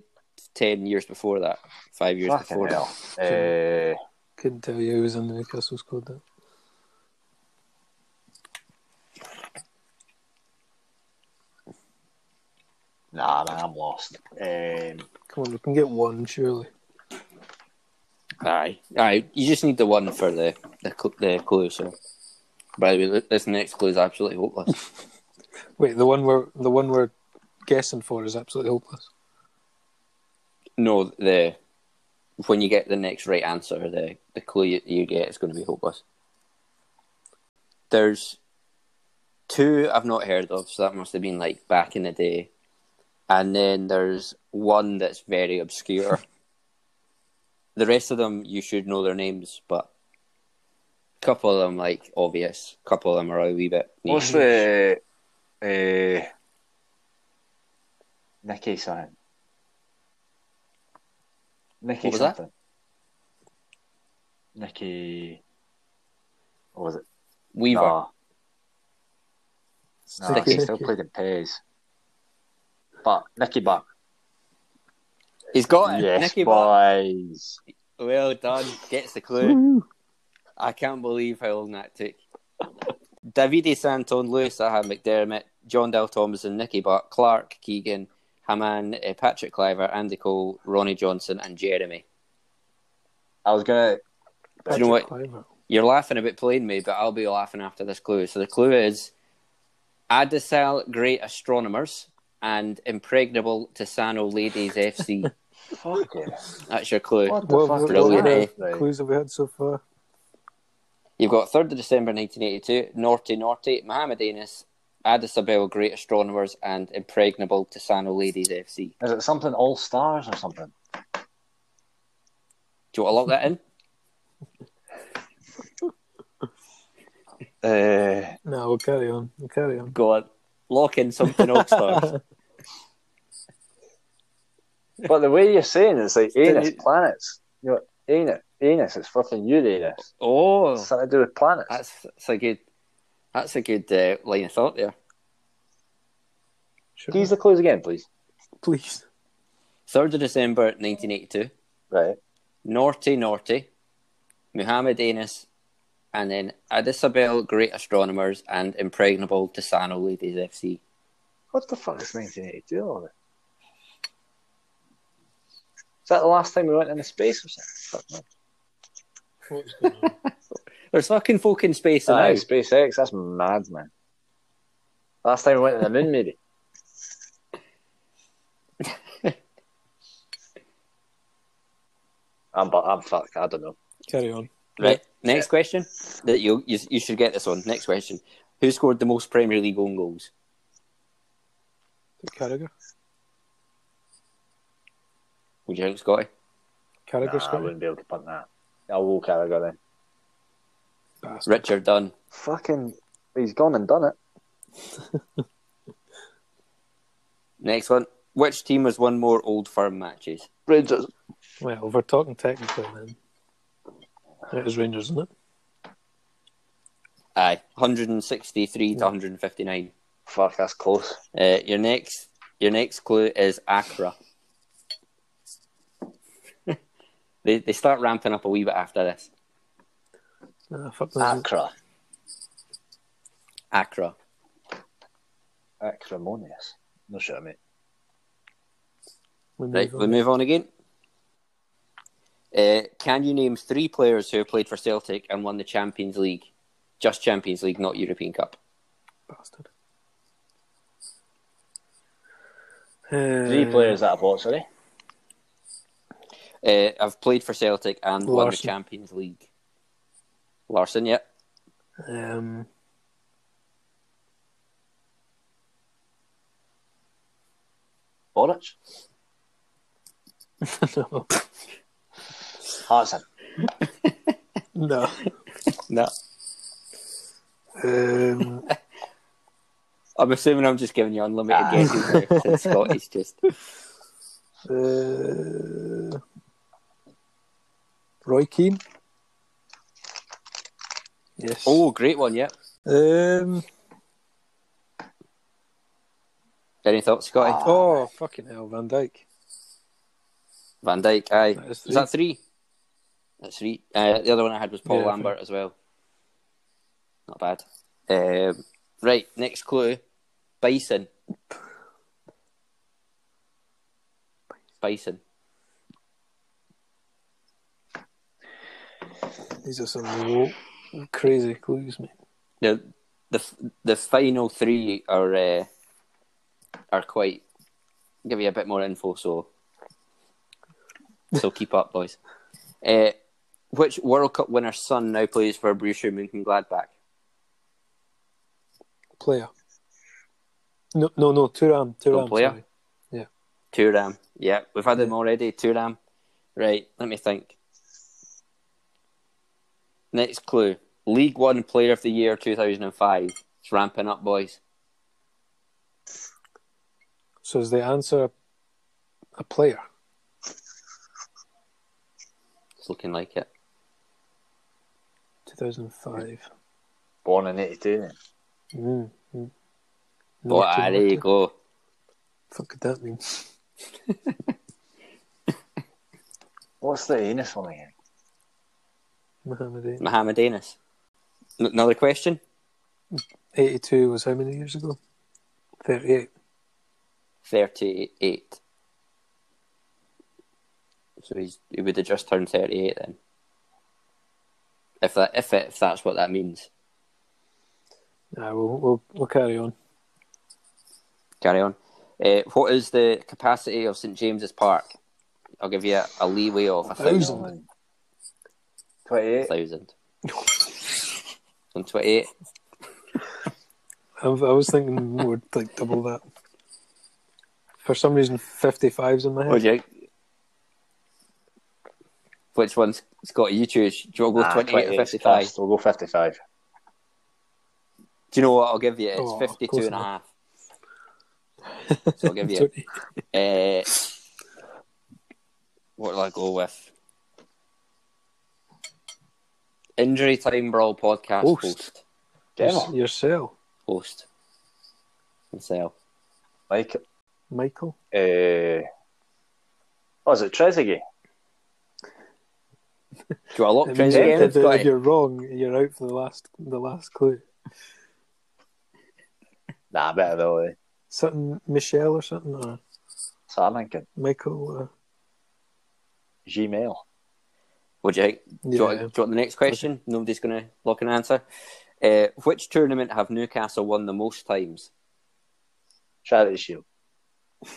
ten years before that, five years
Fucking
before
hell.
that.
Uh,
Couldn't tell you who was in the Newcastle squad. That.
nah, man, I'm lost. Um,
Come on, we can get one surely.
Aye, aye. You just need the one for the the, the clue. So, by the way, this next clue is absolutely hopeless.
Wait, the one we're the one we're guessing for is absolutely hopeless.
no, the when you get the next right answer, the the clue you, you get is going to be hopeless. There's two I've not heard of, so that must have been like back in the day, and then there's one that's very obscure. the rest of them you should know their names, but a couple of them like obvious, a couple of them are a wee bit.
what's
niche.
the. Uh, Nicky something. Nicky
What was that?
something. Nicky. What was it?
Weaver?
No, no,
Sticky
he still
Nicky.
played in Pez. But Nicky Butt.
He's got it.
yes,
Nicky Butt.
boys.
Well done. Gets the clue. I can't believe how long that took. Davide Santon, Lewis Aha McDermott, John Del Thomas, and Nicky Butt, Clark, Keegan, Hamann, uh, Patrick Kluivert, Andy Cole, Ronny Johnsen, and Geremi.
I was gonna.
Do you know what?
Patrick Kluivert.
You're laughing about playing me, but I'll be laughing after this clue. So the clue is Adisal Great Astronomers and Impregnable Tisano Ladies FC.
Fuck yeah.
That's your clue.
What the
What,
fuck
Brilliant, eh?
clues have we had so far?
You've got 3rd of December 1982, Naughty Naughty, Mohammed Anis, Addis Abel Great Astronomers, and Impregnable Tisano Ladies FC.
Is it something All Stars or something?
Do you want to lock that in?
Uh,
No, we'll carry on. We'll carry on.
Go on. Lock in something All Stars.
but the way you're saying it, it's like
Did
Anus planets. You know, Anus, Anus, it's fucking Uranus.
oh,
It's something to do with planets.
that's, that's a good that's a good uh, line of thought there.
Sure.
Use the clues again, please.
Please.
3rd of December 1982,
Right.
Naughty Naughty, Muhammad Anis, and then Addis Abel Great Astronomers and Impregnable Tisano Ladies FC.
What the fuck is 1982 all of it? Is that the last time we went into space or something? Fuck no.
What's going on?
There's fucking folk in space now.
Aye, SpaceX, that's mad, man. Last time we went to the moon, maybe. I'm, but I'm fucked. I don't know.
carry on.
Right. Next question. That you, you you should get this one. Next question. Who scored the most Premier League own goals?
Carragher.
Would you think, Scotty?
Carragher
Nah, I
Scotty.
wouldn't be able to punt that. I'll walk go Carragher then.
Bastard.
Richard Dunne.
Fucking, he's gone and done it.
Next one. Which team has won more Old Firm matches?
Rangers.
Well, if we're talking technically then. It is Rangers, isn't it?
Aye, 163 to 159.
Fuck, that's close.
Uh, your next your next clue is Accra. They they start ramping up a wee bit after this.
Nah, fuck that.
Accra.
Accra.
Acrimonious. No sure, mate.
We
Right,
move
we move on again. Uh, can you name three players who have played for Celtic and won the Champions League? Just Champions League, not European Cup.
Bastard.
Three
Uh,
players that I bought, sorry.
Uh, I've played for Celtic and won the Champions League. Larsson, yeah.
Um,
Boruc?
no.
Hartson.
no.
No.
Um,
I'm assuming I'm just giving you unlimited guesses now, since Scotty's just.
uh, Roy Keane. Yes.
Oh, great one, yeah.
Um,
Any thoughts, Scotty?
Oh, fucking hell, Van Dijk.
Van Dijk, aye.
That is
Is that three? That's three. Uh, the other one I had was Paul
Yeah,
Lambert as well. Not bad. Um, right, next clue. Bison. Bison.
These are some crazy clues, mate.
The the the final three are uh, are quite give you a bit more info. So so keep up, boys. Uh, which World Cup winner's son now plays for Borussia Mönchengladbach?
Player. No, no, no. Thuram. Thuram.
player?
sorry.
Thuram. Yeah, we've had him already. Thuram. Right, let me think. Next clue. League One Player of the Year 2005. It's ramping up, boys.
So is the answer a player?
It's looking like it.
2005.
Born in '82. then.
Mm, mm.
Oh, ah, there you go.
Fuck could that mean?
What's the anus one again?
Anis. N- another question?
82 was how many years ago? 38.
38. So he's, he would have just turned 38 then. If that if it, if that's what that means.
Nah, we'll, we'll, we'll carry on.
Carry on. Uh, what is the capacity of St James's Park? I'll give you a, a leeway of a thousand.
Thousand.
Twenty-eight.
thousand. and 28.
I, I was thinking more like double that. For some reason, 55's in my head.
What do you Which one's Scotty? You choose. Do you want to go
Ah,
28 or 55?
fast. We'll go fifty-five.
Do you know what I'll give you? It's
Oh,
52 and a half. So I'll give you. Uh, what will I go with? Injury Time Brawl podcast
Host.
host.
Gemma.
Yourself,
Host. Himself.
Mike.
Michael.
Uh, oh, is it Trezeguet?
Do I want to lock
It
trends
if, if you're wrong, you're out for the last the last clue.
Nah, better though. Eh?
Something Michelle or something or
So I'm thinking
Michael. Uh,
Gmail.
Would you think? Do, you want, do you want the next question? Nobody's going to lock an answer. Uh, which tournament have Newcastle won the most times?
Charity Shield.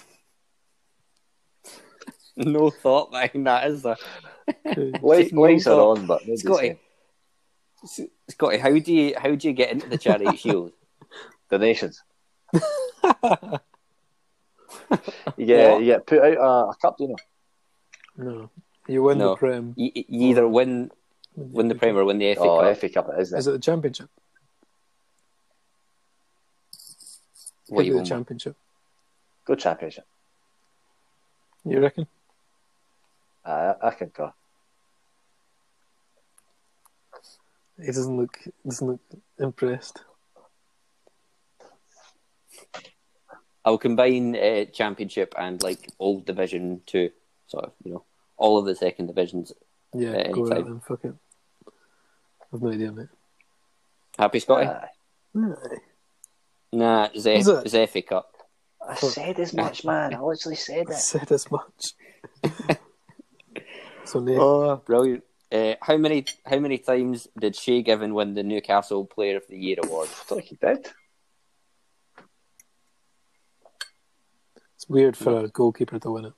No thought behind that, is there?
Light,
no
are
thought.
on, but nobody's
Scotty,
saying.
Scotty, how do you how do you get into the charity shield?
donations. You get
What?
you get put out a, a cup, do you know?
no, you win
No.
the Prem.
You, you either win win the prem or win the FA
Oh,
Cup.
FA Cup it is. Then.
Is it the Championship?
What you
be the
won with?
Championship.
Good championship.
You reckon?
I, I concur.
He doesn't look doesn't look impressed.
I'll combine uh, Championship and like old Division Two, sort of, you know, all of the second divisions.
Yeah,
At
go
any
right
time.
then. Fuck it. I've no idea, mate.
Happy, Scotty?
Aye.
Aye.
Nah, it's,
Is
F-
it?
it's FA Cup.
I said as much, man. I literally said
I
it.
said as much. so Nate,
Oh, brilliant! Uh, how many how many times did Shay Given win the Newcastle Player of the Year award?
I thought he did.
it's weird for a goalkeeper to win it.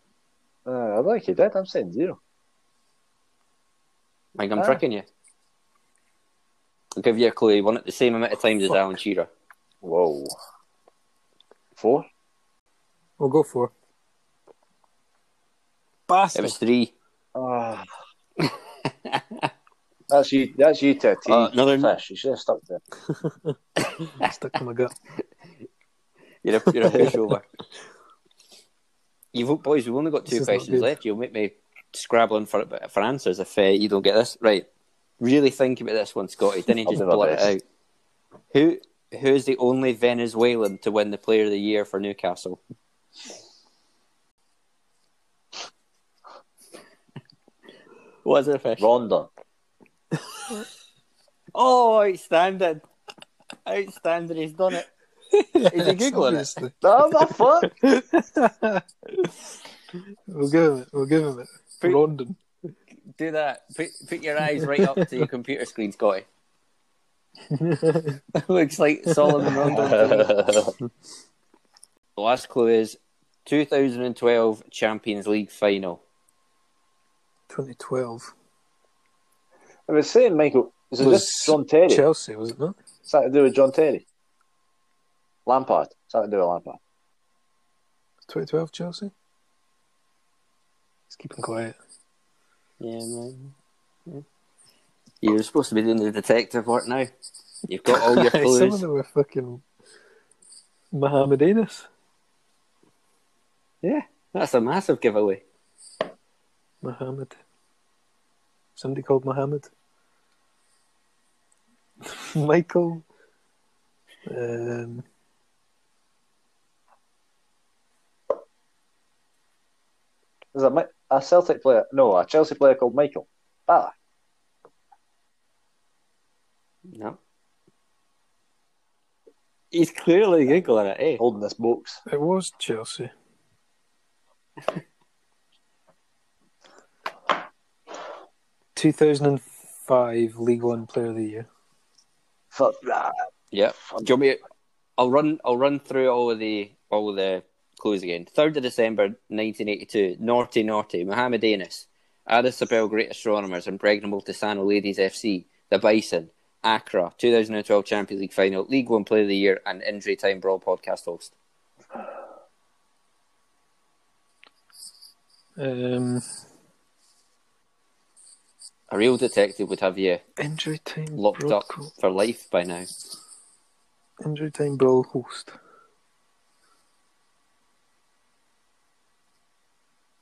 Uh, I think he did. I'm saying zero.
I think I'm
Ah.
tricking you. I'll give you a clue. He won it the same amount of times as
Fuck.
Alan Shearer.
Whoa. Four?
We'll go four. for.
It was three.
Ah. that's you. That's you to a T.
Uh, another-
fish. You should have stuck to. it.
Stuck to my gut.
You're a, you're a pushover. You've boys, we've only got two questions left. You'll make me scrabbling for for answers if uh, you don't get this right. Really think about this one, Scotty. Didn't
I'll
just
do my
blurt it out. Who who is the only Venezuelan to win the Player of the Year for Newcastle? What's the fish?
Rondon.
Oh, outstanding. Outstanding. He's done it. Is he Googling it?
Obviously.
Oh, my fuck.
We'll give him it. We'll give him it.
Put-
Rondon.
Do that. Put, put your eyes right up to your computer screen, Scotty. Looks like Solomon Rondon. The last clue is 2012 Champions League final.
2012.
I was saying, Michael, is it
Was
just John Terry?
Chelsea, was it not?
that to do with John Terry? Lampard. Is that to do with Lampard?
2012 Chelsea? He's keeping quiet.
Yeah, man. Yeah. You're supposed to be doing the detective work now. You've got all your clues.
Some of
clues.
them were fucking Mohammed Anis.
Yeah, that's a massive giveaway.
Mohammed. Somebody called Mohammed. Michael. Um,
Is that Mi- a Celtic player? No, a Chelsea player called Michael. Bala.
No. He's clearly giggling it, eh?
Holding this box.
it was Chelsea. Two thousand and five League One Player of the Year.
Fuck that.
Yeah. Do you want me? I'll run. I'll run through all of the all of the clues again. Third of December, nineteen eighty-two. Naughty, naughty. Mohammed Anis, Addis Abel Great Astronomers, Impregnable to Tisano Ladies FC, The Bison, Accra, 2012 Champions League Final, League One Player of the Year, and Injury Time Brawl podcast host.
Um,
A real detective would have you
injury time
locked up for life by now.
Injury time brawl host.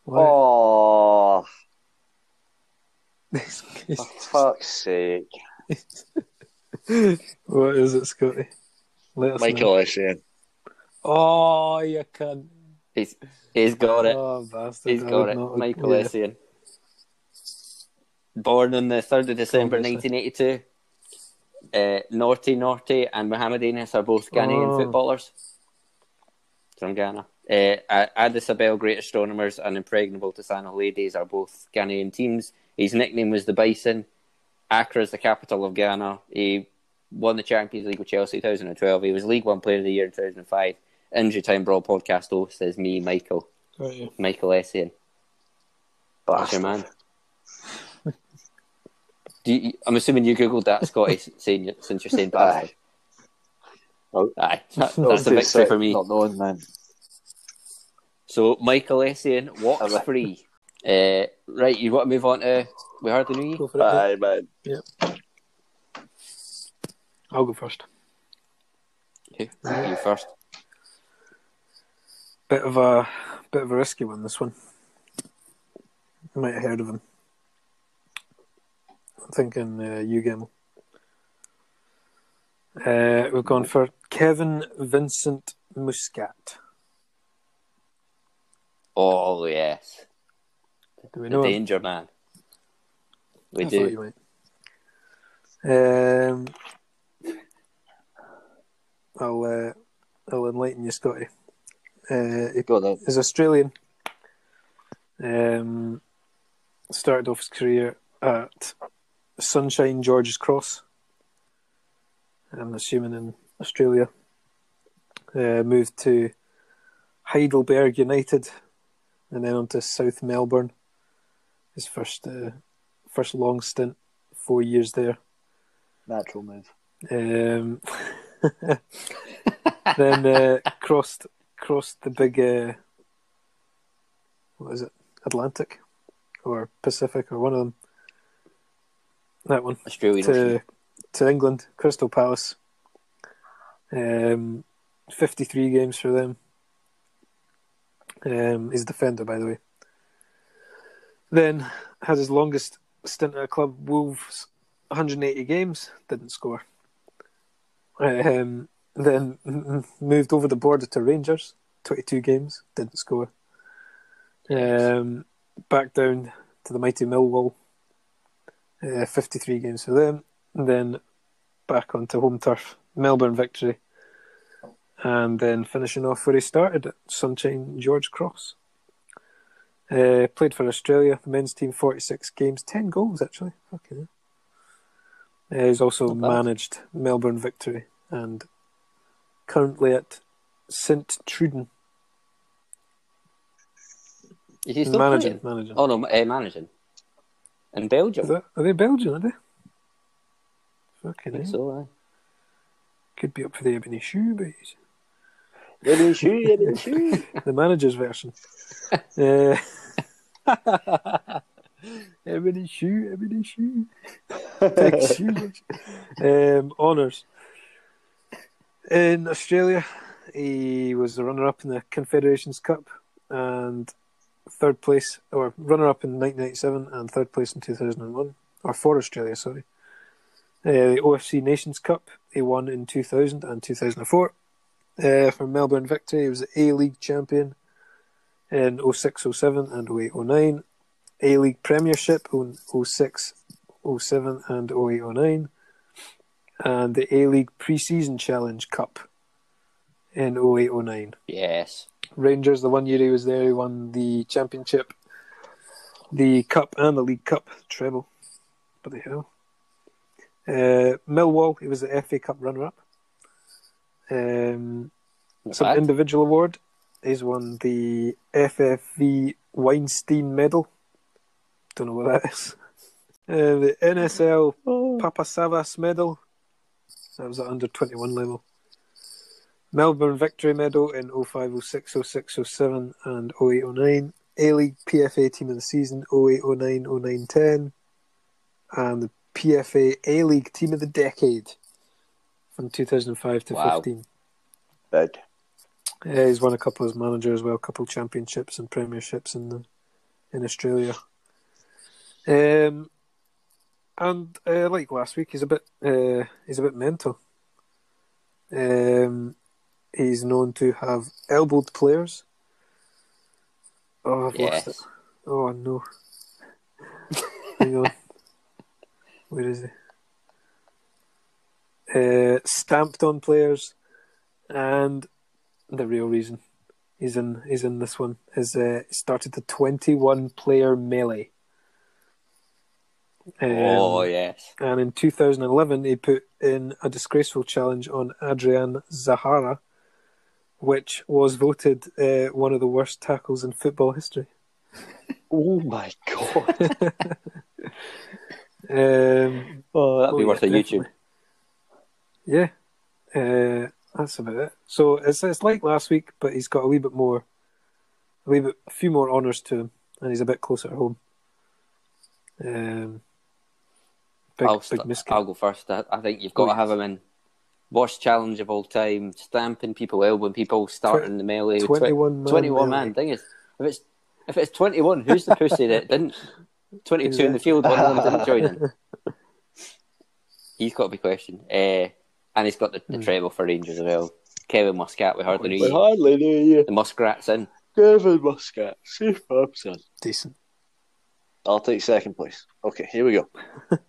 Why?
Oh,
This-
for fuck's sake.
what is it, Scotty? Let us know.
Michael Essien.
Oh, you can.
He's he's got it.
Oh, bastard.
He's
I
got it. Michael
yeah.
Essien. Born on the 3rd of December
Obviously.
1982. Uh, Norty Naughty and Mohamed Anis are both Ghanaian
Oh.
footballers from Ghana. Uh, Addis Abel Great Astronomers and Impregnable Tisano Ladies are both Ghanaian teams. His nickname was the Bison. Accra is the capital of Ghana. He won the Champions League with Chelsea 2012. He was League One Player of the Year in 2005. Injury Time Brawl podcast host is me, Michael.
Right, yeah.
Michael Essien. That's your man. Do you, I'm assuming you googled that, Scotty, saying, since you're saying bastard.
Aye. Oh.
Aye, that- that's a
too
victory
sick,
for me.
Not knowing, man.
So Michael Essien walks
Aye.
free. Uh, right, you want to move on to We Heard the New
Go for it. mate.
Aye, man.
I'll go first.
You, you first.
Bit of a bit of a risky one. This one. You might have heard of him. I'm thinking uh, you gamble. Uh, we've gone for Kevin Vincent Muscat.
Oh, yes.
Do we
The
know him?
Danger Man. We
I
do.
Um, I'll uh, I'll enlighten you, Scotty. Uh, he is Australian. Um, started off his career at Sunshine George's Cross. I'm assuming in Australia. Uh, moved to Heidelberg United, and then on to South Melbourne. His first uh, first long stint, four years there.
Natural move.
Um, then uh, crossed crossed the big uh, what is it Atlantic or Pacific or one of them. That one
Australian.
to to England, Crystal Palace. Um, fifty three games for them. Um, he's a defender, by the way. Then had his longest stint at a club, Wolves, 180 games, didn't score. Um, then moved over the border to Rangers, 22 games, didn't score. Um, back down to the mighty Millwall, Uh, 53 games for them. And then back onto home turf, Melbourne victory. And then finishing off where he started at Sunshine George Cross. Uh, played for Australia, the men's team, 46 games, 10 goals actually. Fucking. Uh, he's also managed Melbourne victory and currently at St Truiden.
Is he still
Managing,
playing?
managing.
Oh no, uh, managing. In Belgium.
That, are they Belgian, are they? Fucking
I think so, aye.
Could be up for the Ebony Shoe, but he's-
Ebony shoe, ebony shoe.
the manager's version. uh, ebony Shoe, Ebony Shoe. Big shoe. Um, honours. In Australia, he was the runner up in the Confederations Cup and third place, or runner up in 1997 and third place in 2001, or for Australia, sorry. Uh, the OFC Nations Cup, he won in 2000 and 2004. Uh, for Melbourne Victory, he was A League champion in 06 07 and 08 09. A League Premiership in 06 07 and 08 09. And the A League Pre Season Challenge Cup in 08 09.
Yes.
Rangers, the one year he was there, he won the championship, the cup, and the League Cup treble. What the hell? Uh, Millwall, he was the FA Cup runner up. Um, some
bad.
individual award. He's won the FFV Weinstein Medal. Don't know what that is. Uh, the NSL Papasavas Medal. That was at under 21 level. Melbourne Victory Medal in 05, 06, 06, 07 and 08, 09. A League PFA Team of the Season 08, 09, 09, 10. And the PFA A League Team of the Decade from 2005 to
Wow.
15.
Big.
Yeah, he's won a couple as manager as well, a couple championships and premierships in the, in Australia. Um, and uh, like last week, he's a bit uh, he's a bit mental. Um, he's known to have elbowed players. Oh, I've
Yes.
lost it. Oh no! Hang on. Where is he? Uh, stamped on players, and the real reason he's in he's in this one is uh, started the twenty one player melee. Um,
oh yes.
and in 2011 he put in a disgraceful challenge on Adrian Zahra, which was voted uh, one of the worst tackles in football history.
Oh my god.
Um,
Oh, that'd be
oh,
worth a
yeah,
YouTube.
Yeah, uh, that's about it. So it's it's like last week, but he's got a wee bit more, a wee bit, a few more honours to him, and he's a bit closer at home. Um, big,
I'll, st-
miscut.
I'll go first. I, I think you've got
Oh,
to have him in. Worst challenge of all time, stamping people, elbowing people, starting the melee.
21 man
21
melee.
man. Thing is, if it's if it's 21, who's the pussy that didn't? 22 in the field, one of them didn't join in. He's got to be questioned. Uh, and he's got the, the
Hmm.
treble for Rangers as well. Kevin Muscat, we hardly knew
we
you.
hardly knew you.
The Muskrats in.
Kevin Muscat. Superb, son.
Decent.
I'll take second place. Okay, here we go.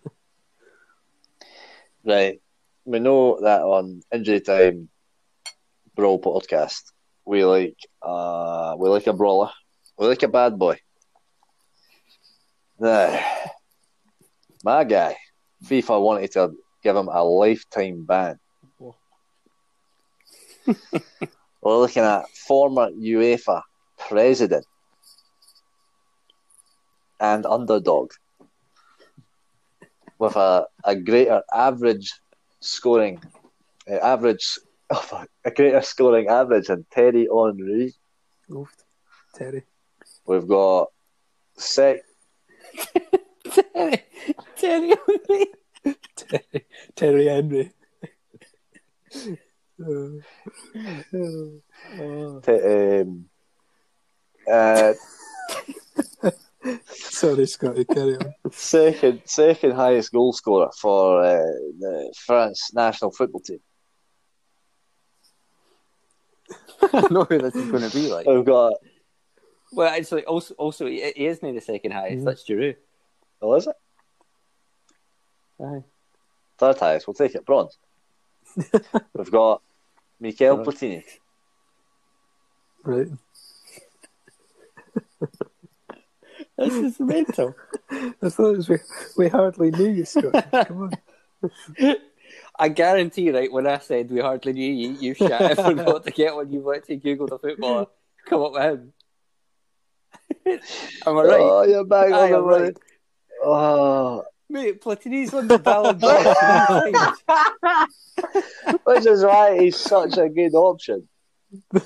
right. We know that on Injury Time Brawl podcast, we like uh we like a brawler. We like a bad boy. Now, my guy, FIFA wanted to give him a lifetime ban. We're looking at former UEFA president and underdog with a, a greater average scoring uh, average oh a greater scoring average than Terry Henry.
Oof. Terry.
We've got sec
Terry, Terry Henry.
Terry, Terry Henry. Uh,
t- um, uh,
sorry, Scotty, carry on.
second second highest goal scorer for uh, the France national football team.
I know who this is going to be like.
We've got
Well, actually, also, also he he is near the second highest.
Mm.
That's Giroud.
oh, is it?
Aye.
Third highest, we'll take it. Bronze. We've got Mikel
Bronze.
Platini.
Right.
This is mental.
I thought it was we, we hardly knew you, Scott. Come on.
I guarantee, right, when I said we hardly knew you, you shat and forgot to get one. You went to Google the footballer, come up with him. Am I right?
Oh, you're back
Aye,
on the
I'm
right.
right.
Oh,
Mate, Platini's on the Ballon d'Or
which is why he's such a good option.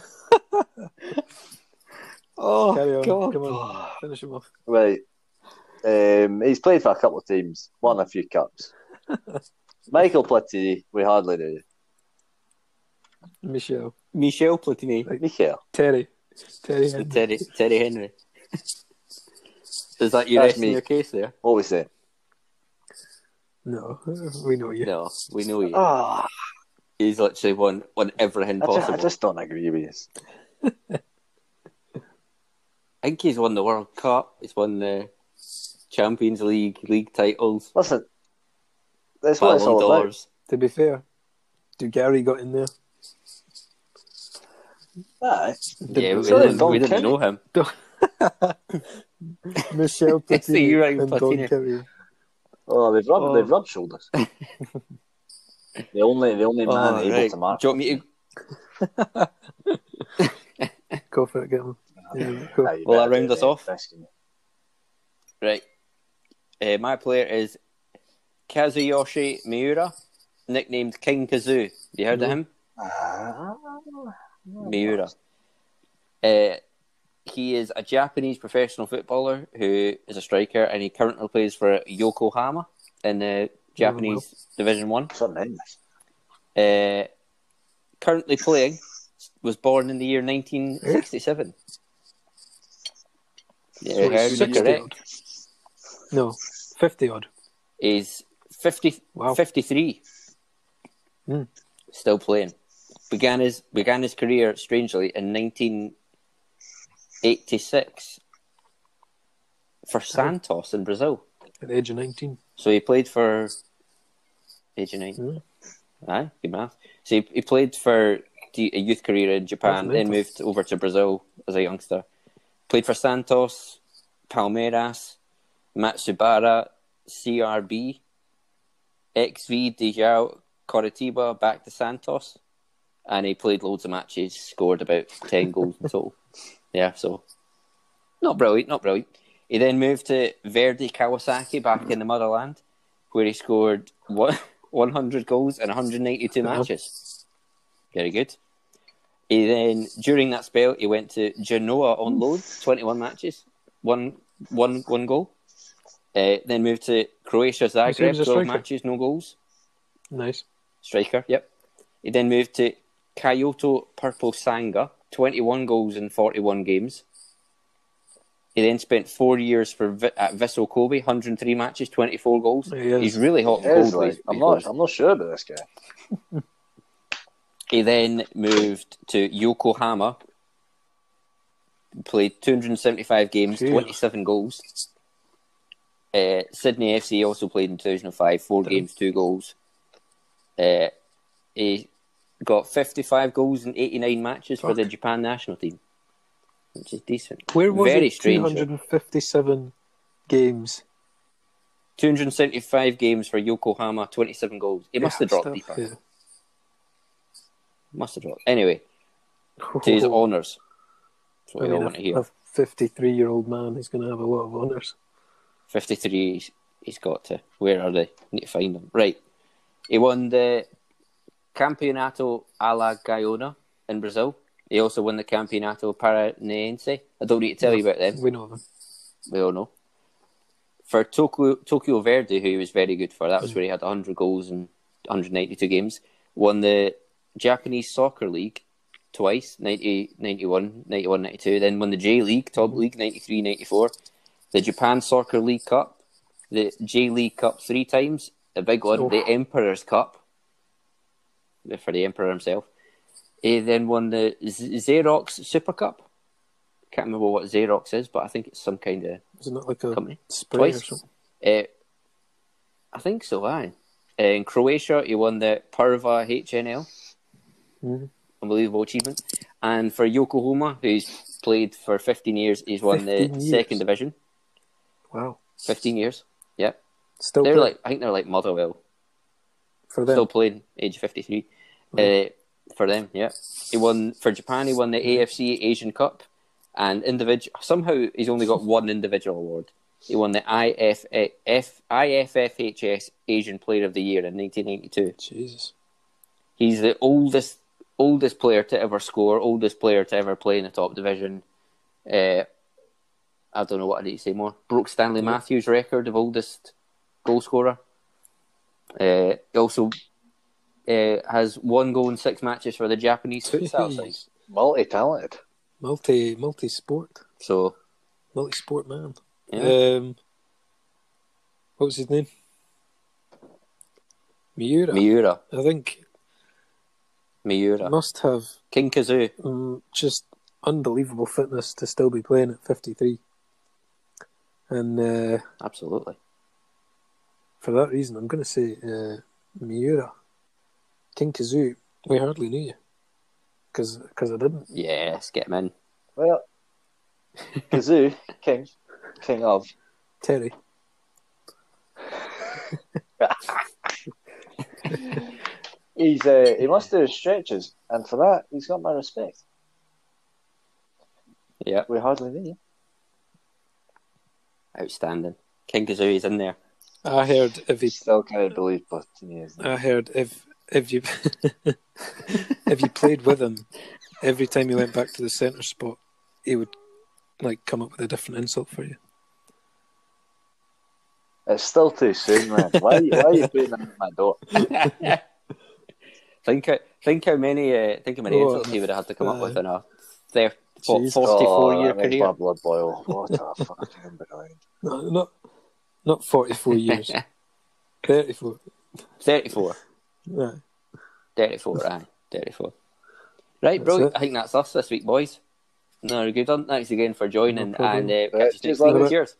Oh,
Carry on.
God.
Come on. Finish him off.
Right. Um, he's played for a couple of teams, won a few cups. Michael Platini, we hardly knew.
Michelle.
Michel Platini.
Michael.
Terry. Terry. Henry.
Terry, Terry Henry. Is that you
That's
resting
me.
your case there?
What was say?
No, we know you.
No, we know you.
Oh,
He's literally won, won everything
I, just,
possible.
I just don't agree with you.
I think he's won the World Cup. He's won the Champions League league titles,
Listen, that's what it's
Ballon
all about.
d'Ors.
To be fair, do Gary got in there?
Aye.
Yeah, we
so
didn't,
Don
we didn't know him.
Michelle
It's the
Platini
Uriah
and Don
Platini.
Kerry.
Oh, they've rubbed,
Oh.
they've rubbed shoulders. the only, the only man
Oh,
able
right.
to mark.
Do you want me to
Go for it, get him. Yeah,
you
I round us off? Right. Uh, my player is Kazuyoshi Miura, nicknamed King Kazu. You heard of
No.
him?
Ah,
Miura. Uh, he is a Japanese professional footballer who is a striker, and he currently plays for Yokohama in the Japanese Division One. Uh, currently playing, was born in the year 1967. Yeah,
So
you heard
he's
me
60
correct.
odd. No, 50 odd.
He's 50,
Wow.
53.
Hmm.
Still playing. Began his began his career strangely in 1986 for Santos in Brazil.
At the age of 19.
So he played for age of nine.
Hmm.
Aye, good math. So he, he played for a youth career in Japan, then moved over to Brazil as a youngster. Played for Santos, Palmeiras, Matsubara, CRB, XV de Jaú, Coritiba, back to Santos. And he played loads of matches, scored about 10 goals in total. Yeah, so not brilliant, not brilliant. He then moved to Verdy Kawasaki back in the motherland, where he scored one- 100 goals in 192
Uh-huh.
matches. Very good. He then, during that spell, he went to Genoa on loan, 21 matches, one, one, one goal. Uh, then moved to Croatia Zagreb, 12 matches, no goals.
Nice.
Striker, yep. He then moved to Kyoto Purple Sanga, 21 goals in 41 games. He then spent four years for Vi- at Vissel Kobe, 103 matches, 24 goals.
He.
He's really hot and
It
cold.
like,
his-
I'm
his
not. I'm not sure about this guy.
He then moved to Yokohama, played 275 games,
Jeez.
27 goals. Uh, Sydney FC also played in 2005, four
Damn.
games, two goals. Uh, he got 55 goals in 89 matches for the Japan national team, which is decent.
Where was
Very
it?
strange.
257 games.
275 games for Yokohama, 27 goals. He must have dropped deeper. Must have dropped. Anyway,
yeah.
to his honours. That's what
I mean,
want to hear.
a 53 year old man, he's going to have a lot of honours.
53 he's, he's got to. Where are they? Need to find them. Right. He won the Campeonato Alagoano in Brazil. He also won the Campeonato Paranaense. I don't need to tell you about them.
We know them.
We all know. For Tokyo, Tokyo Verdy, who he was very good for, that was mm. where he had 100 goals in 192 games. Won the Japanese Soccer League twice, 90, 91, 91, 92. Then won the J League, top league, 93, 94. The Japan Soccer League Cup, the J League Cup three times, a big one,
Oh.
the Emperor's Cup for the Emperor himself. He then won the Xerox Super Cup. Can't remember what Xerox is, but I think it's some kind of
Isn't it like a
company.
spray or something?
Uh, I think so, aye. Uh, in Croatia, he won the Prva HNL.
Mhm.
Unbelievable achievement. And for Yokohama, who's played for 15 years, he's won the
years.
second division.
Wow.
15 years. Yep.
Still
they're
play-
like, I think they're like Motherwell.
for them.
Still playing, age 53. Uh, for them, yeah. He won, for Japan, he won the AFC Asian Cup. And individual, somehow he's only got one individual award. He won the IFF, IFFHS Asian Player of the Year in 1992.
Jesus.
He's the oldest oldest player to ever score, oldest player to ever play in the top division. Uh, I don't know what I need to say more. Broke Stanley Matthews' record of oldest goal scorer. Uh, also uh, has one goal in six matches for the Japanese futsal side.
Jeez.
Multi talented.
Multi multi sport.
So
Multi sport man.
yeah,
Um what was his name? Miura.
Miura,
I think
Miura,
must have
King Kazu.
um, just unbelievable fitness to still be playing at 53. And uh,
Absolutely.
for that reason, I'm going to say uh, Miura. King Kazu, we hardly knew you. Because I didn't.
Yes, get him in.
Well, Kazoo, king, king of.
Terry.
He's uh, he must do his stretches, and for that he's got my respect.
Yeah,
We hardly knew you.
outstanding. King Kazu is in there.
I heard if he
Still can't believe Platini is.
I heard if if you if you played with him, every time you went back to the centre spot, he would like come up with a different insult for you.
It's still too soon, man. Why, why are you putting that in my door?
think how, think how many uh, think how many
Oh,
insults he would have had to come up
uh,
with in a thir- what, 44
oh,
year career.
my blood boil. What a fucking brilliant.
No, not not forty four years, Thirty-four. thirty four.
34.
Yeah.
34, aye. 34. Right,
That's
brilliant.
it.
I think that's us this week, boys. No, good one. Thanks again for joining.
No
and uh, catch you next week. Cheers.